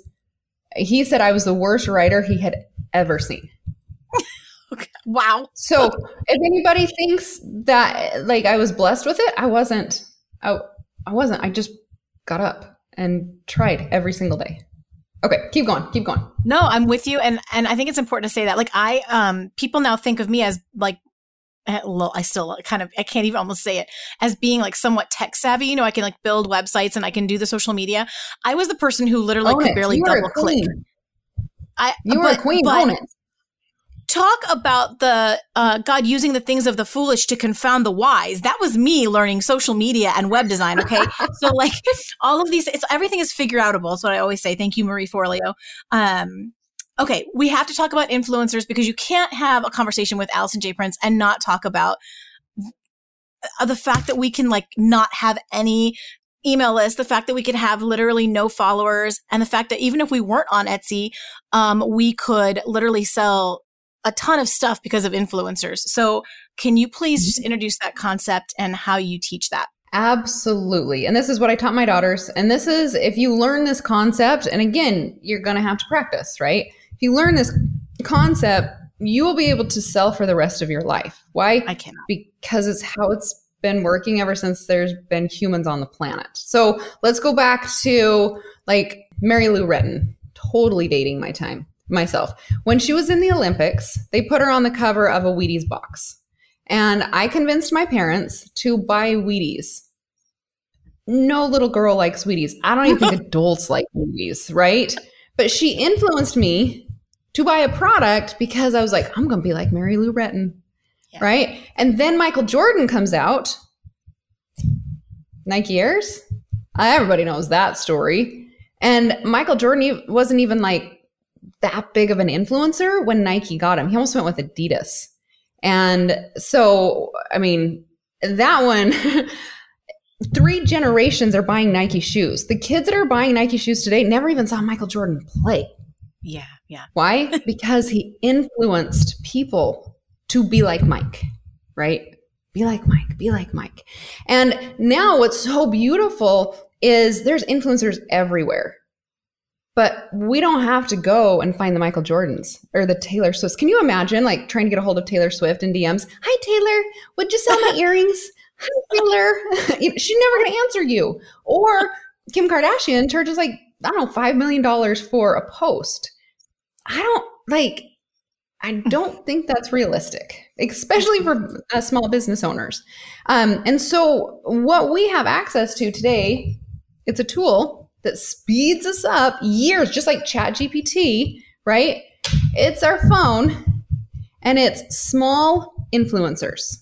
he said I was the worst writer he had ever seen. okay. Wow. So if anybody thinks that like I was blessed with it, I wasn't. I, I wasn't. I just got up and tried every single day. Okay, keep going, keep going. No, I'm with you, and and I think it's important to say that. Like I, um, people now think of me as like eh, I still kind of I can't even almost say it as being like somewhat tech savvy. You know, I can like build websites and I can do the social media. I was the person who literally could barely double click. I you were but, a queen, but, it? Talk about the uh, God using the things of the foolish to confound the wise. That was me learning social media and web design. Okay, so like all of these, it's everything is figure outable. That's what I always say. Thank you, Marie Forleo. Um, okay, we have to talk about influencers because you can't have a conversation with Alison J. Prince and not talk about the fact that we can like not have any email list, the fact that we could have literally no followers, and the fact that even if we weren't on Etsy, um, we could literally sell a ton of stuff because of influencers. So, can you please just introduce that concept and how you teach that? Absolutely. And this is what I taught my daughters. And this is if you learn this concept, and again, you're going to have to practice, right? You learn this concept, you will be able to sell for the rest of your life. Why? I cannot. Because it's how it's been working ever since there's been humans on the planet. So let's go back to like Mary Lou Retton, totally dating my time, myself. When she was in the Olympics, they put her on the cover of a Wheaties box. And I convinced my parents to buy Wheaties. No little girl likes Wheaties. I don't even think adults like Wheaties, right? But she influenced me to buy a product because I was like, I'm going to be like Mary Lou Retton. Yeah. Right. And then Michael Jordan comes out. Nike Airs. Uh, everybody knows that story. And Michael Jordan wasn't even like that big of an influencer when Nike got him. He almost went with Adidas. And so, I mean, that one, three generations are buying Nike shoes. The kids that are buying Nike shoes today never even saw Michael Jordan play. Yeah, yeah. Why? because he influenced people to be like Mike, right? Be like Mike, be like Mike. And now what's so beautiful is there's influencers everywhere. But we don't have to go and find the Michael Jordans or the Taylor Swifts. Can you imagine like trying to get a hold of Taylor Swift in DMs? Hi Taylor, would you sell my earrings? Hi Taylor. She's never gonna answer you. Or Kim Kardashian charges like, I don't know, five million dollars for a post. I don't like I don't think that's realistic, especially for uh, small business owners. Um, and so, what we have access to today, it's a tool that speeds us up years, just like ChatGPT, right? It's our phone, and it's small influencers.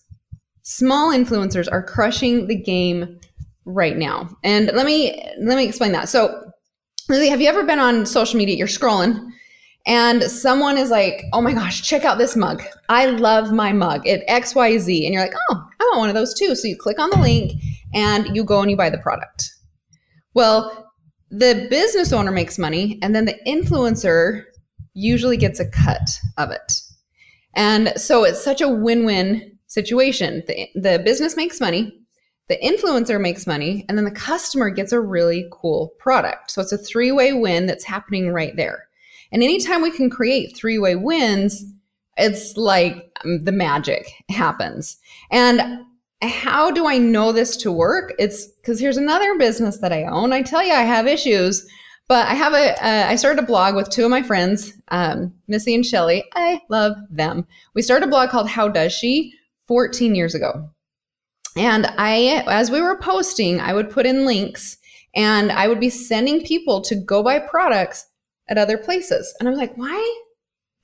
Small influencers are crushing the game right now. And let me let me explain that. So, Lily, have you ever been on social media? You're scrolling and someone is like, oh my gosh, check out this mug. I love my mug at XYZ. And you're like, oh, I want one of those too. So you click on the link and you go and you buy the product. Well, the business owner makes money and then the influencer usually gets a cut of it. And so it's such a win win situation. The, the business makes money, the influencer makes money, and then the customer gets a really cool product. So it's a three way win that's happening right there. And anytime we can create three way wins, it's like um, the magic happens. And how do I know this to work? It's because here's another business that I own. I tell you, I have issues, but I have a. Uh, I started a blog with two of my friends, um, Missy and Shelly. I love them. We started a blog called How Does She 14 years ago. And I, as we were posting, I would put in links And I would be sending people to go buy products at other places. And I'm like, why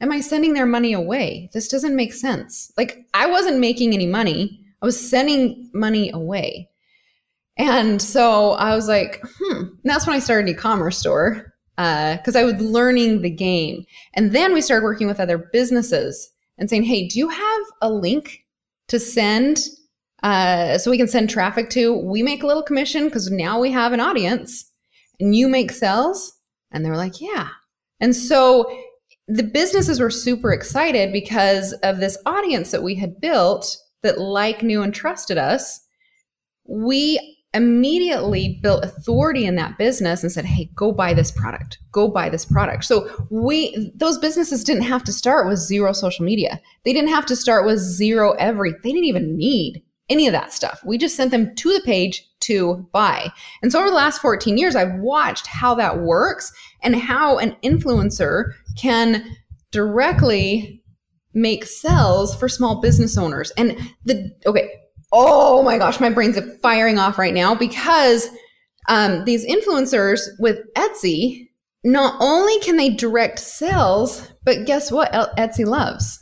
am I sending their money away? This doesn't make sense. Like, I wasn't making any money, I was sending money away. And so I was like, hmm. And that's when I started an e-commerce store because uh, I was learning the game. And then we started working with other businesses and saying, hey, do you have a link to send uh, so we can send traffic to? We make a little commission because now we have an audience and you make sales. And they were like, yeah. And so the businesses were super excited because of this audience that we had built that like, knew, and trusted us. We immediately built authority in that business and said, "Hey, go buy this product. Go buy this product." So we those businesses didn't have to start with zero social media. They didn't have to start with zero every. They didn't even need any of that stuff. We just sent them to the page to buy. And so over the last 14 years, I've watched how that works and how an influencer can directly make sales for small business owners. And the okay, oh my gosh, my brain's firing off right now because um, these influencers with Etsy, not only can they direct sales, but guess what Etsy loves?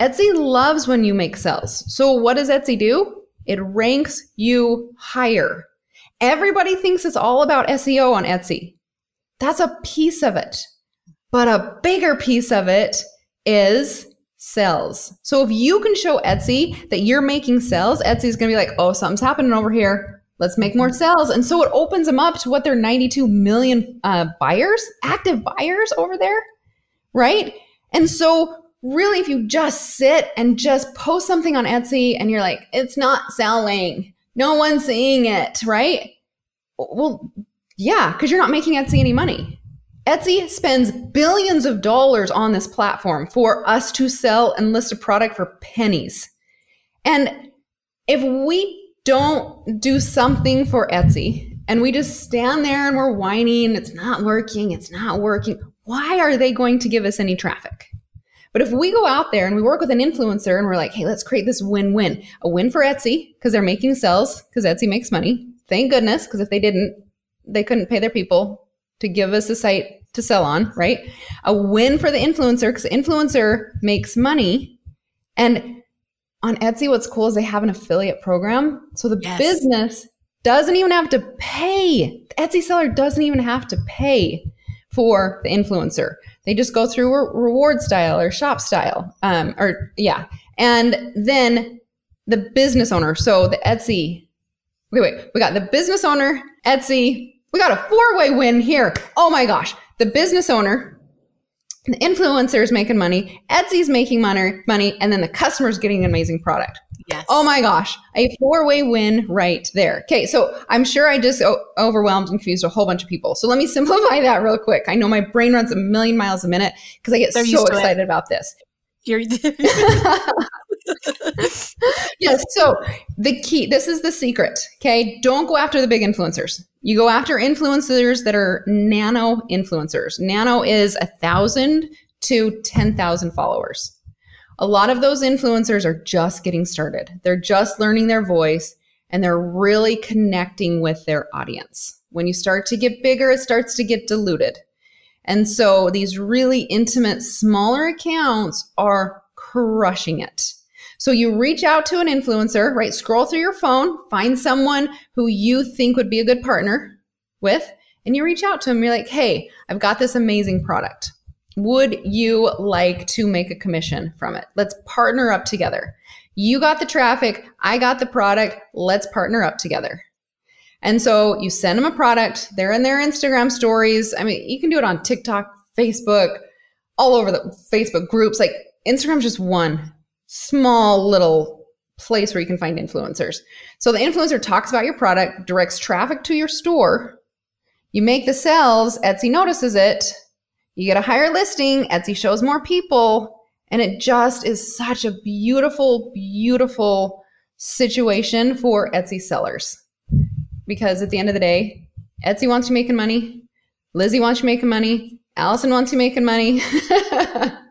Etsy loves when you make sales. So what does Etsy do? It ranks you higher. Everybody thinks it's all about SEO on Etsy. That's a piece of it. But a bigger piece of it is sales. So if you can show Etsy that you're making sales, Etsy's going to be like, "Oh, something's happening over here. Let's make more sales." And so it opens them up to what their 92 million uh, buyers, active buyers over there, right? And so really if you just sit and just post something on Etsy and you're like, "It's not selling. No one's seeing it," right? Well, yeah, cuz you're not making Etsy any money. Etsy spends billions of dollars on this platform for us to sell and list a product for pennies. And if we don't do something for Etsy and we just stand there and we're whining, it's not working, it's not working, why are they going to give us any traffic? But if we go out there and we work with an influencer and we're like, hey, let's create this win win a win for Etsy because they're making sales because Etsy makes money. Thank goodness, because if they didn't, they couldn't pay their people to give us a site to sell on, right? A win for the influencer because the influencer makes money. And on Etsy, what's cool is they have an affiliate program. So the yes. business doesn't even have to pay. The Etsy seller doesn't even have to pay for the influencer. They just go through a rewardStyle or ShopStyle. Um, or yeah. And then the business owner. So the Etsy, wait, wait, we got the business owner, Etsy. We got a four way win here. Oh my gosh the business owner, the influencer is making money, Etsy's making money, money, and then the customer's getting an amazing product. Yes. Oh my gosh, a four-way win right there. Okay, so I'm sure I just o- overwhelmed and confused a whole bunch of people. So let me simplify that real quick. I know my brain runs a million miles a minute because I get They're so excited it. about this. You're yes. So the key, this is the secret. Okay. Don't go after the big influencers. You go after influencers that are nano influencers. Nano is a thousand to 10,000 followers. A lot of those influencers are just getting started. They're just learning their voice and they're really connecting with their audience. When you start to get bigger, it starts to get diluted. And so these really intimate, smaller accounts are crushing it. So you reach out to an influencer, right? Scroll through your phone, find someone who you think would be a good partner with, and you reach out to them. You're like, hey, I've got this amazing product. Would you like to make a commission from it? Let's partner up together. You got the traffic, I got the product. Let's partner up together. And so you send them a product, they're in their Instagram stories. I mean, you can do it on TikTok, Facebook, all over the Facebook groups. Like Instagram's just one small little place where you can find influencers. So the influencer talks about your product, directs traffic to your store. You make the sales, Etsy notices it. You get a higher listing, Etsy shows more people, and it just is such a beautiful, beautiful situation for Etsy sellers. Because at the end of the day, Etsy wants you making money, Lizzie wants you making money, Alison wants you making money.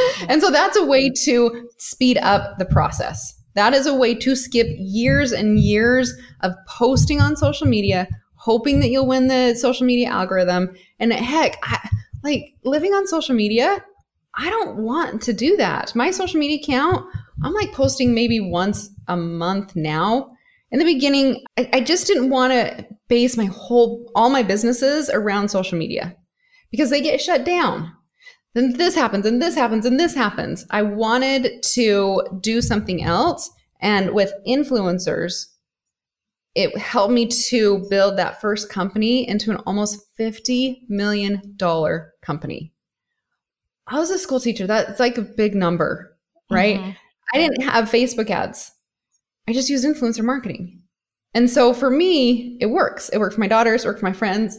and so that's a way to speed up the process. That is a way to skip years and years of posting on social media, hoping that you'll win the social media algorithm. And heck, I, like living on social media, I don't want to do that. My social media account, I'm like posting maybe once a month now. In the beginning, I, I just didn't want to base my whole, all my businesses around social media because they get shut down. Then this happens and this happens and this happens. I wanted to do something else. And with influencers, it helped me to build that first company into an almost $50 million company. I was a school teacher. That's like a big number, right? Mm-hmm. I didn't have Facebook ads. I just used influencer marketing. And so for me, it works. It worked for my daughters, it worked for my friends.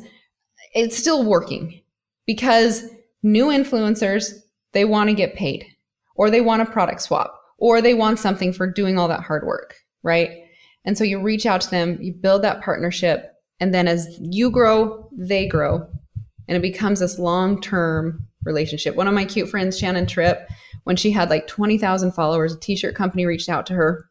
It's still working because new influencers, they want to get paid or they want a product swap or they want something for doing all that hard work, right? And so you reach out to them, you build that partnership, and then as you grow, they grow. And it becomes this long term relationship. One of my cute friends, Shannon Tripp, when she had like 20,000 followers, a t shirt company reached out to her.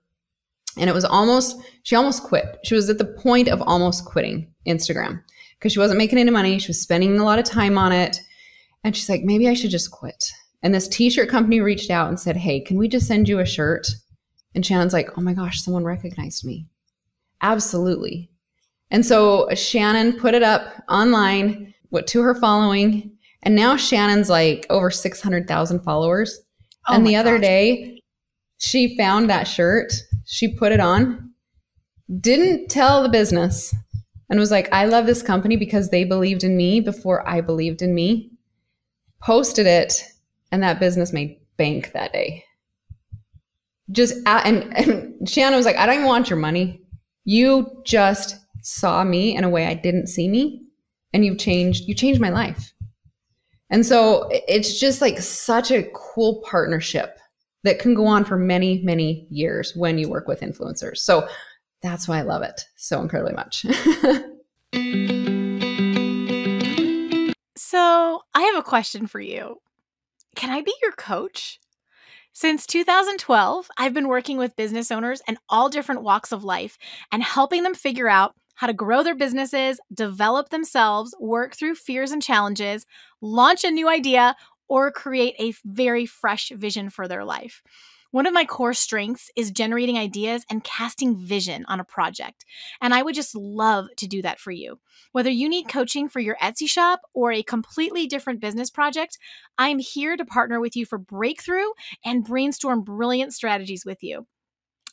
And it was almost, she almost quit. She was at the point of almost quitting Instagram because she wasn't making any money. She was spending a lot of time on it. And she's like, maybe I should just quit. And this t shirt company reached out and said, Hey, can we just send you a shirt? And Shannon's like, Oh my gosh, someone recognized me. Absolutely. And so Shannon put it up online, what to her following. And now Shannon's like over 600,000 followers. Oh and the other gosh. day, she found that shirt. She put it on, didn't tell the business, and was like, I love this company because they believed in me before I believed in me. Posted it, and that business made bank that day. Just uh, and, and Shannon was like, I don't even want your money. You just saw me in a way I didn't see me, and you've changed. You changed my life. And so it's just like such a cool partnership that can go on for many, many years when you work with influencers. So that's why I love it so incredibly much. so I have a question for you. Can I be your coach? Since 2012, I've been working with business owners in all different walks of life and helping them figure out how to grow their businesses, develop themselves, work through fears and challenges, launch a new idea, or create a very fresh vision for their life. One of my core strengths is generating ideas and casting vision on a project. And I would just love to do that for you. Whether you need coaching for your Etsy shop or a completely different business project, I'm here to partner with you for breakthrough and brainstorm brilliant strategies with you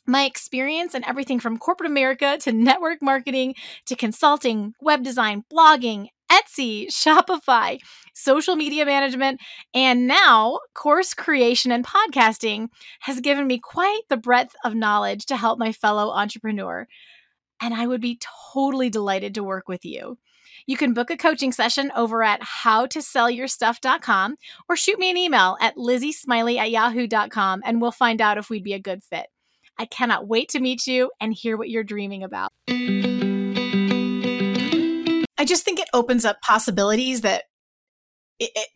my experience in everything from corporate America to network marketing to consulting, web design, blogging, Etsy, Shopify, social media management, and now course creation and podcasting has given me quite the breadth of knowledge to help my fellow entrepreneur. And I would be totally delighted to work with you. You can book a coaching session over at howtosellyourstuff.com or shoot me an email at lizziesmiley at yahoo.com and we'll find out if we'd be a good fit. I cannot wait to meet you and hear what you're dreaming about. I just think it opens up possibilities that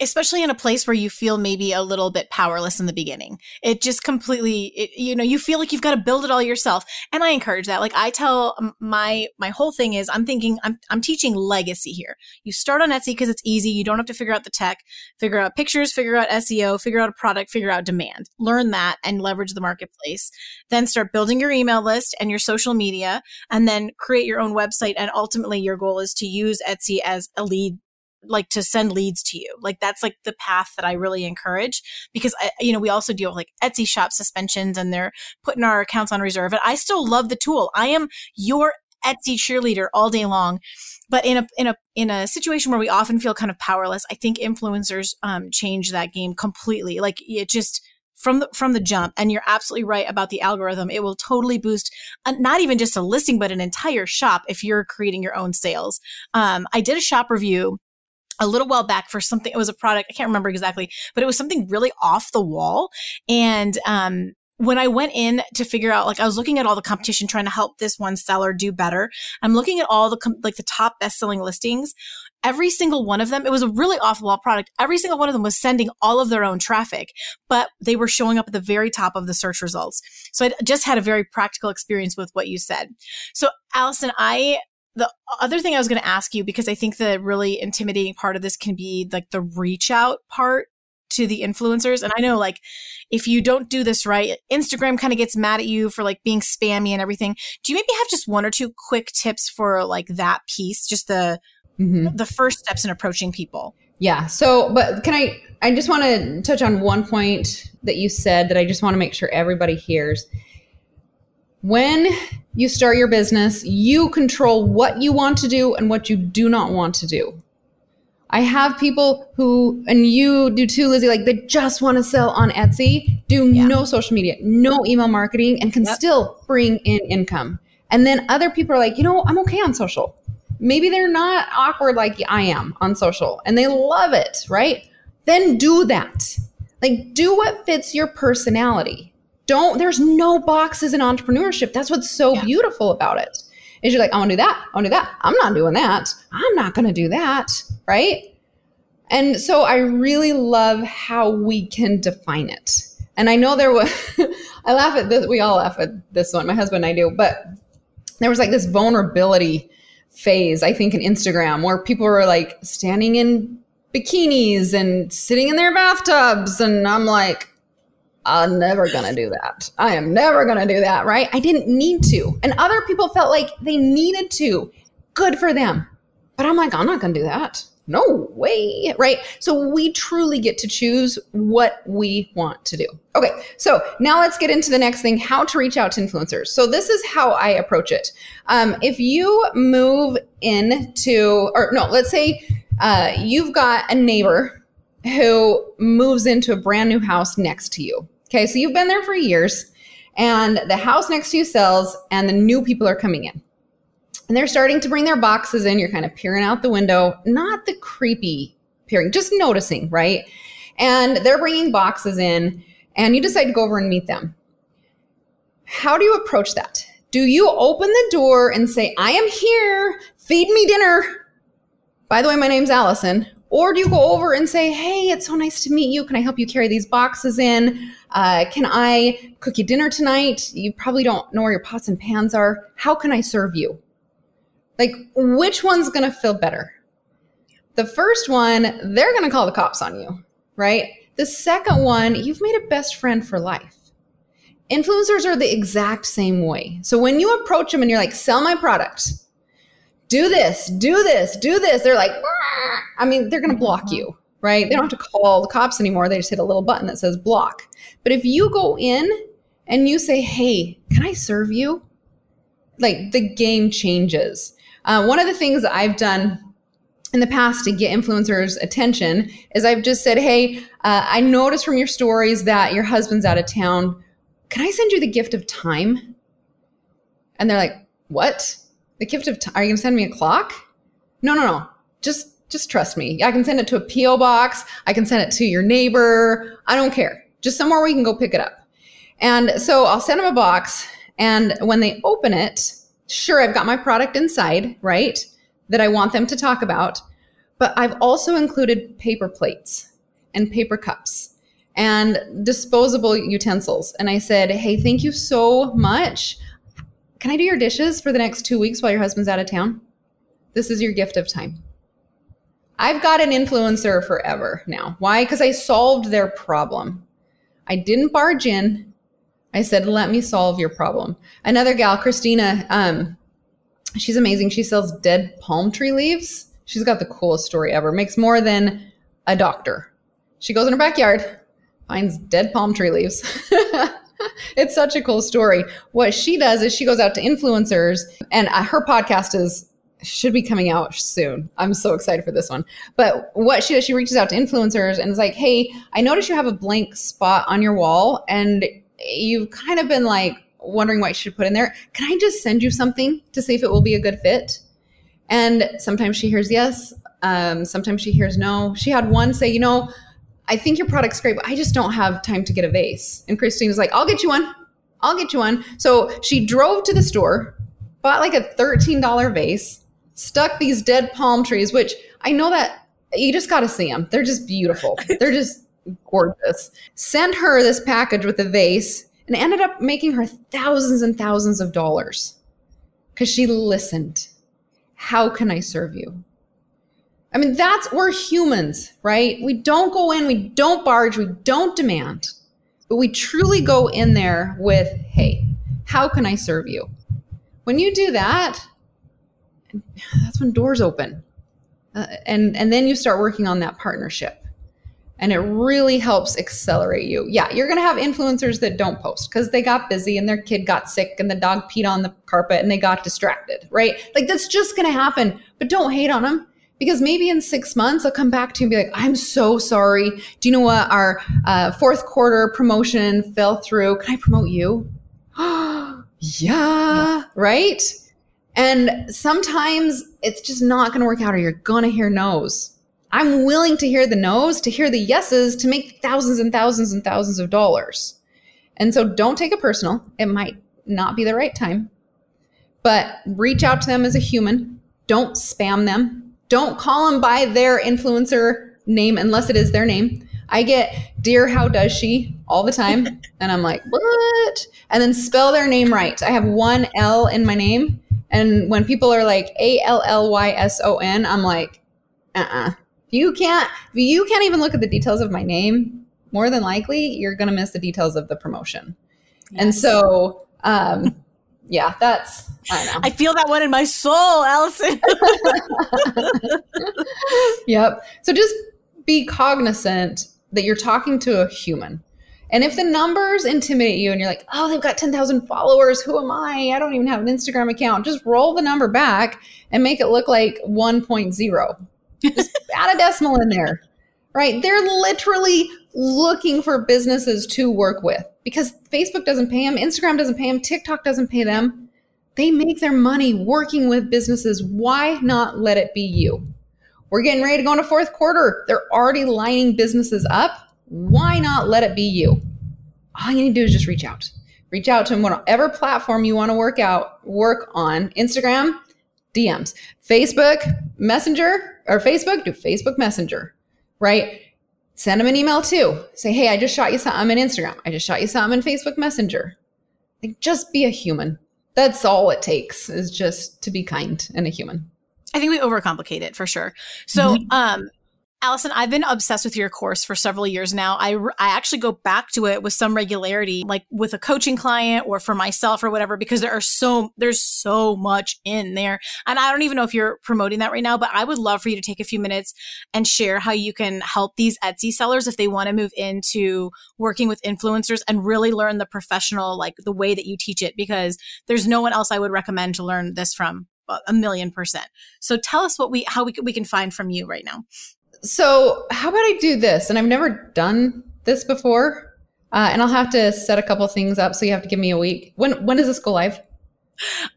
especially in a place where you feel maybe a little bit powerless in the beginning. It just completely it, you know you feel like you've got to build it all yourself. And i encourage that. Like i tell um, my my whole thing is i'm thinking i'm, I'm teaching legacy here. You start on etsy because it's easy. You don't have to figure out the tech. Figure out pictures figure out seo figure out a product figure out demand. Learn that and leverage the marketplace. Then start building your email list and your social media and then create your own website and ultimately your goal is to use etsy as a lead like to send leads to you. Like that's like the path that I really encourage because I, you know, we also deal with like Etsy shop suspensions and they're putting our accounts on reserve. And I still love the tool. I am your Etsy cheerleader all day long. But in a in a in a situation where we often feel kind of powerless, I think influencers um, change that game completely. Like it just from the from the jump and you're absolutely right about the algorithm it will totally boost uh, not even just a listing but an entire shop if you're creating your own sales um, i did a shop review a little while back for something. It was a product. I can't remember exactly, but it was something really off the wall. And, um, when I went in to figure out, like, I was looking at all the competition, trying to help this one seller do better. I'm looking at all the, com- like, the top best selling listings. Every single one of them, it was a really off the wall product. Every single one of them was sending all of their own traffic, but they were showing up at the very top of the search results. So I just had a very practical experience with what you said. So, Alison, I the other thing I was going to ask you, because I think the really intimidating part of this can be like the reach out part to the influencers. And I know like if you don't do this right, Instagram kind of gets mad at you for like being spammy and everything. Do you maybe have just one or two quick tips for like that piece, just the mm-hmm. the first steps in approaching people? Yeah. So, but can I I just want to touch on one point that you said that I just want to make sure everybody hears. When you start your business, you control what you want to do and what you do not want to do. I have people who, and you do too, Lizzie, like they just want to sell on Etsy, do yeah. no social media, no email marketing, and can yep. still bring in income. And then other people are like, you know, I'm okay on social. Maybe they're not awkward like I am on social and they love it, right? Then do that. Like, do what fits your personality. Don't, there's no boxes in entrepreneurship. That's what's so yeah. beautiful about it is you're like, I want to do that. I want to do that. I'm not doing that. I'm not going to do that. Right. And so I really love how we can define it. And I know there was, I laugh at this, we all laugh at this one, my husband and I do, but there was like this vulnerability phase, I think, in Instagram where people were like standing in bikinis and sitting in their bathtubs. And I'm like, I'm never to do that. I am never to do that, right? I didn't need to. And other people felt like they needed to. Good for them. But I'm like, I'm not to do that. No way, right? So we truly get to choose what we want to do. Okay, so now let's get into the next thing how to reach out to influencers. So, this is how I approach it. Um, if you move into, or no, let's say uh, you've got a neighbor who moves into a brand new house next to you. Okay, so you've been there for years, and the house next to you sells, and the new people are coming in. And they're starting to bring their boxes in. You're kind of peering out the window, not the creepy peering, just noticing, right? And they're bringing boxes in, and you decide to go over and meet them. How do you approach that? Do you open the door and say, I am here, feed me dinner? By the way, my name's Alison. Or do you go over and say, Hey, it's so nice to meet you. Can I help you carry these boxes in? Uh, can I cook you dinner tonight? You probably don't know where your pots and pans are. How can I serve you? Like, which one's going to feel better? The first one, they're going to call the cops on you, right? The second one, you've made a best friend for life. Influencers are the exact same way. So when you approach them and you're like, sell my product, do this, do this, do this. They're like, I mean, they're going to block you, right? They don't have to call the cops anymore. They just hit a little button that says block. But if you go in and you say, hey, can I serve you? Like the game changes. Uh, one of the things I've done in the past to get influencers' attention is I've just said, hey, uh, I noticed from your stories that your husband's out of town. Can I send you the gift of time? And they're like, what? The gift of time? Are you going to send me a clock? No, no, no. Just just trust me. I can send it to a PO box. I can send it to your neighbor. I don't care. Just somewhere where you can go pick it up. And so I'll send them a box. And when they open it, sure, I've got my product inside, right? That I want them to talk about. But I've also included paper plates and paper cups and disposable utensils. And I said, hey, thank you so much. Can I do your dishes for the next two weeks while your husband's out of town? This is your gift of time. I've got an influencer forever now. Why? Because I solved their problem. I didn't barge in. I said, let me solve your problem. Another gal, Christina, um, she's amazing. She sells dead palm tree leaves. She's got the coolest story ever. Makes more than a doctor. She goes in her backyard, finds dead palm tree leaves. it's such a cool story. What she does is she goes out to influencers, and uh, her podcast is should be coming out soon. I'm so excited for this one. But what she does, she reaches out to influencers and is like, "Hey, I noticed you have a blank spot on your wall, and you've kind of been like wondering what you should put in there. Can I just send you something to see if it will be a good fit?" And sometimes she hears yes. Um, sometimes she hears no. She had one say, "You know." I think your product's great, but I just don't have time to get a vase. And Christine was like, I'll get you one. I'll get you one. So she drove to the store, bought like a $13 vase, stuck these dead palm trees, which I know that you just got to see them. They're just beautiful. They're just gorgeous. Sent her this package with a vase and ended up making her thousands and thousands of dollars because she listened. how can I serve you? I mean, that's, we're humans, right? We don't go in, we don't barge, we don't demand, but we truly go in there with, hey, how can I serve you? When you do that, that's when doors open. Uh, and and then you start working on that partnership and it really helps accelerate you yeah you're going to have influencers that don't post because they got busy and their kid got sick and the dog peed on the carpet and they got distracted right like that's just going to happen but don't hate on them because maybe in six months i'll come back to you and be like i'm so sorry do you know what our uh, fourth quarter promotion fell through can i promote you yeah, yeah. right and sometimes it's just not going to work out, or you're going to hear no's. I'm willing to hear the no's, to hear the yeses, to make thousands and thousands and thousands of dollars. And so don't take it personal. It might not be the right time, but reach out to them as a human. Don't spam them. Don't call them by their influencer name unless it is their name. I get, dear, how does she all the time? And I'm like, what? And then spell their name right. I have one L in my name and when people are like A L L Y S O N, I'm like, uh uh-uh. uh You can't, you can't even look at the details of my name. More than likely, you're going to miss the details of the promotion. Yes. And so, um, yeah, that's, I, I feel that one in my soul, Alison. yep. So just be cognizant that you're talking to a human and if the numbers intimidate you and you're like, oh, they've got 10,000 followers, who am I? I don't even have an Instagram account. Just roll the number back and make it look like 1.0. Just add a decimal in there, right? They're literally looking for businesses to work with because Facebook doesn't pay them, Instagram doesn't pay them, TikTok doesn't pay them. They make their money working with businesses. Why not let it be you? We're getting ready to go into fourth quarter. They're already lining businesses up why not let it be you? All you need to do is just reach out. Reach out to them whatever platform you want to work out, work on. Instagram, DMs. Facebook, Messenger, or Facebook, do Facebook Messenger, right? Send them an email too. Say, hey, I just shot you something on Instagram. I just shot you something on Facebook Messenger. Like, just be a human. That's all it takes is just to be kind and a human. I think we overcomplicate it for sure. So, mm-hmm. um, Alison, I've been obsessed with your course for several years now. I, I actually go back to it with some regularity, like with a coaching client or for myself or whatever, because there are so, there's so much in there. And I don't even know if you're promoting that right now, but I would love for you to take a few minutes and share how you can help these Etsy sellers if they want to move into working with influencers and really learn the professional, like the way that you teach it, because there's no one else I would recommend to learn this from a million percent. So tell us what we, how we, we can find from you right now so how about I do this? And I've never done this before, uh, and I'll have to set a couple things up. So you have to give me a week. When when does this go live?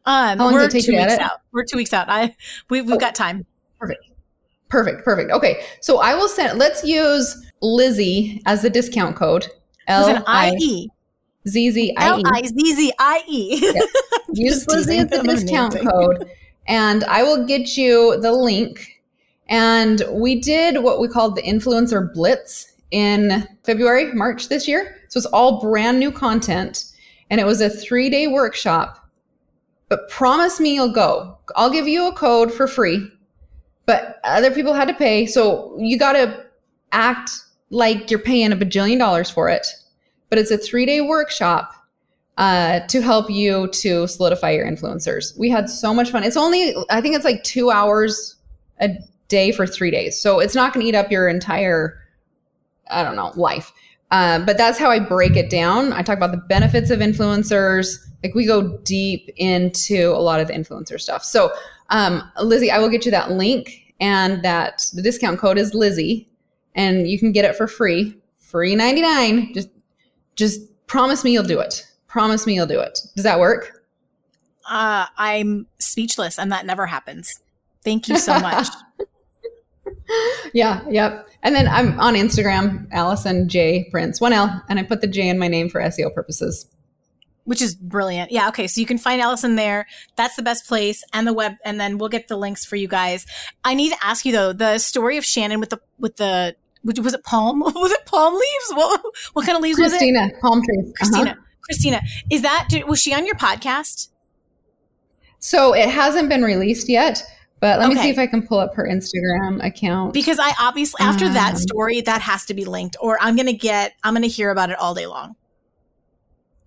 Um, How long does it take two weeks out. We're two weeks out. I we, we've oh, got time. Perfect. Perfect. Perfect. Okay. So I will send. Let's use Lizzie as the discount code. L I E. Z Z I E. L I Z Z I E. Use Lizzie as the discount code, and I will get you the link and we did what we called the influencer blitz in February, March this year. So it's all brand new content. And it was a three day workshop. But promise me you'll go. I'll give you a code for free, but other people had to pay. So you got to act like you're paying a bajillion dollars for it. But it's a three day workshop uh, to help you to solidify your influencers. We had so much fun. It's only, I think it's like two hours a day for three days. So it's not going to eat up your entire, I don't know, life. Uh, but that's how I break it down. I talk about the benefits of influencers. Like we go deep into a lot of the influencer stuff. So, um, Lizzie, I will get you that link and that the discount code is Lizzie and you can get it for free, free 99. Just, just promise me you'll do it. Promise me you'll do it. Does that work? Uh, I'm speechless and that never happens. Thank you so much. Yeah, yep. And then I'm on Instagram, Alison J Prince, one L, and I put the J in my name for SEO purposes. Which is brilliant. Yeah. Okay. So you can find Alison there. That's the best place and the web. And then we'll get the links for you guys. I need to ask you though, the story of Shannon with the, with the, was it palm? Was it palm leaves? What, what kind of leaves Christina, was it? Christina, palm trees. Christina. Uh-huh. Christina. Is that, was she on your podcast? So it hasn't been released yet, But let me see if I can pull up her Instagram account. Because I obviously after that Um, story, that has to be linked, or I'm gonna get I'm gonna hear about it all day long.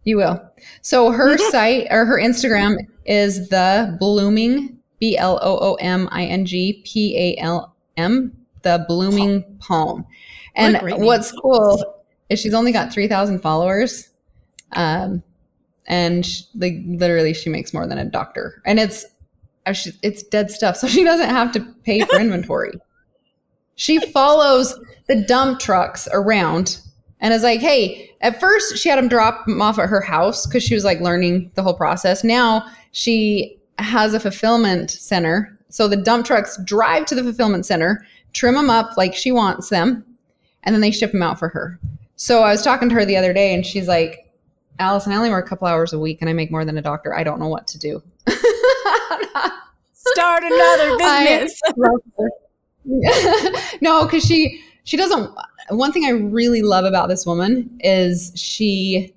You will. So her site or her Instagram is the blooming B L O O M I N G P A L M the blooming palm. And a great name. what's cool is she's only got 3,000 followers. Um and sh like literally she makes more than a doctor. And it's she- it's dead stuff. So she doesn't have to pay for inventory. She follows the dump trucks around and is like, hey, at first she had them drop them off at her house because she was like learning the whole process. Now she has a fulfillment center. So the dump trucks drive to the fulfillment center, trim them up like she wants them, and then they ship them out for her. So I was talking to her the other day and she's like, Alison, I only work a couple hours a week and I make more than a doctor. I don't know what to do. Start another business. no, because she she doesn't. One thing I really love about this woman is she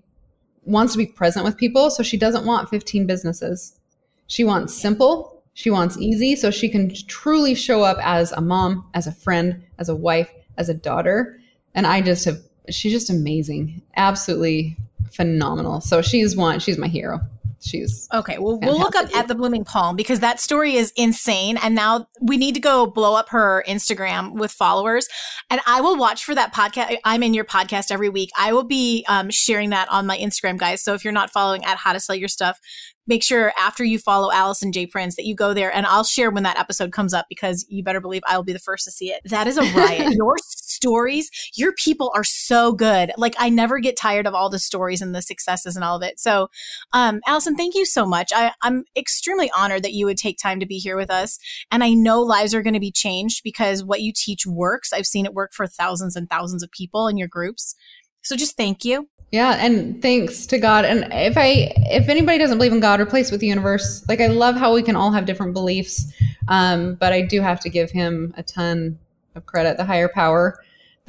wants to be present with people, so she doesn't want 15 businesses. She wants simple. She wants easy, so she can truly show up as a mom, as a friend, as a wife, as a daughter. And I just have. She's just amazing, absolutely phenomenal. So she's one. She's my hero. She's Okay, well, we'll look up at the Blooming Palm because that story is insane. And now we need to go blow up her Instagram with followers. And I will watch for that podcast. I'm in your podcast every week. I will be um, sharing that on my Instagram, guys. So if you're not following at How to Sell Your Stuff, make sure after you follow Alison J. Prince that you go there and I'll share when that episode comes up because you better believe I will be the first to see it. That is a riot. your stories, your people are so good. Like I never get tired of all the stories and the successes and all of it. So um, Alison, thank you so much. I, I'm extremely honored that you would take time to be here with us. And I know lives are going to be changed because what you teach works. I've seen it work for thousands and thousands of people in your groups. So just thank you. Yeah, and thanks to God. And if I if anybody doesn't believe in God, replace with the universe. Like I love how we can all have different beliefs. Um, but I do have to give him a ton of credit, the higher power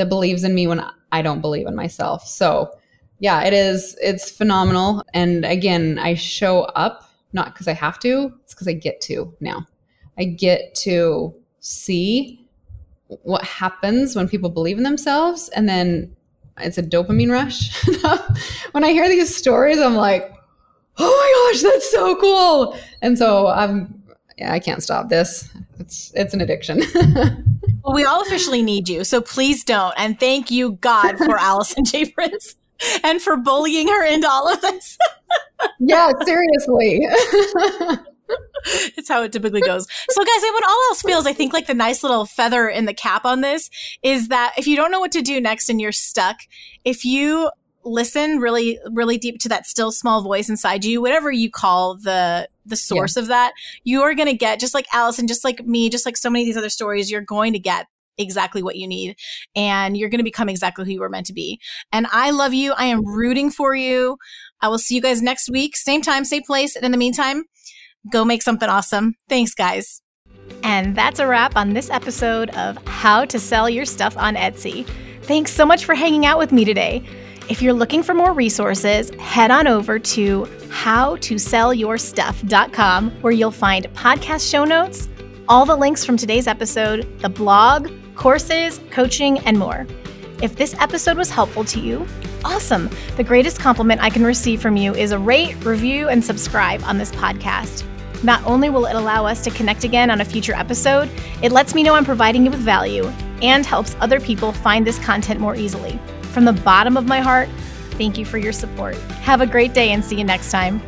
that believes in me when I don't believe in myself. So yeah, it is it's phenomenal. And again, I show up not because I have to, it's because I get to now. I get to see what happens when people believe in themselves and then it's a dopamine rush. when I hear these stories, I'm like, oh my gosh, that's so cool. And so I'm, yeah, I can't stop this. It's, it's an addiction. Well, we all officially need you. So please don't. And thank you, God, for Alison J. Prince and for bullying her into all of this. yeah, seriously. it's how it typically goes. So, guys, when all else fails, I think like the nice little feather in the cap on this is that if you don't know what to do next and you're stuck, if you listen really, really deep to that still small voice inside you, whatever you call the the source of that, you are going to get just like Alison, just like me, just like so many of these other stories, you're going to get exactly what you need and you're going to become exactly who you were meant to be. And I love you. I am rooting for you. I will see you guys next week, same time, same place. And in the meantime, go make something awesome. Thanks, guys. And that's a wrap on this episode of How to Sell Your Stuff on Etsy. Thanks so much for hanging out with me today. If you're looking for more resources, head on over to howtosellyourstuff.com where you'll find podcast show notes, all the links from today's episode, the blog, courses, coaching, and more. If this episode was helpful to you, awesome. The greatest compliment I can receive from you is a rate, review, and subscribe on this podcast. Not only will it allow us to connect again on a future episode, it lets me know I'm providing you with value and helps other people find this content more easily. From the bottom of my heart, thank you for your support. Have a great day and see you next time.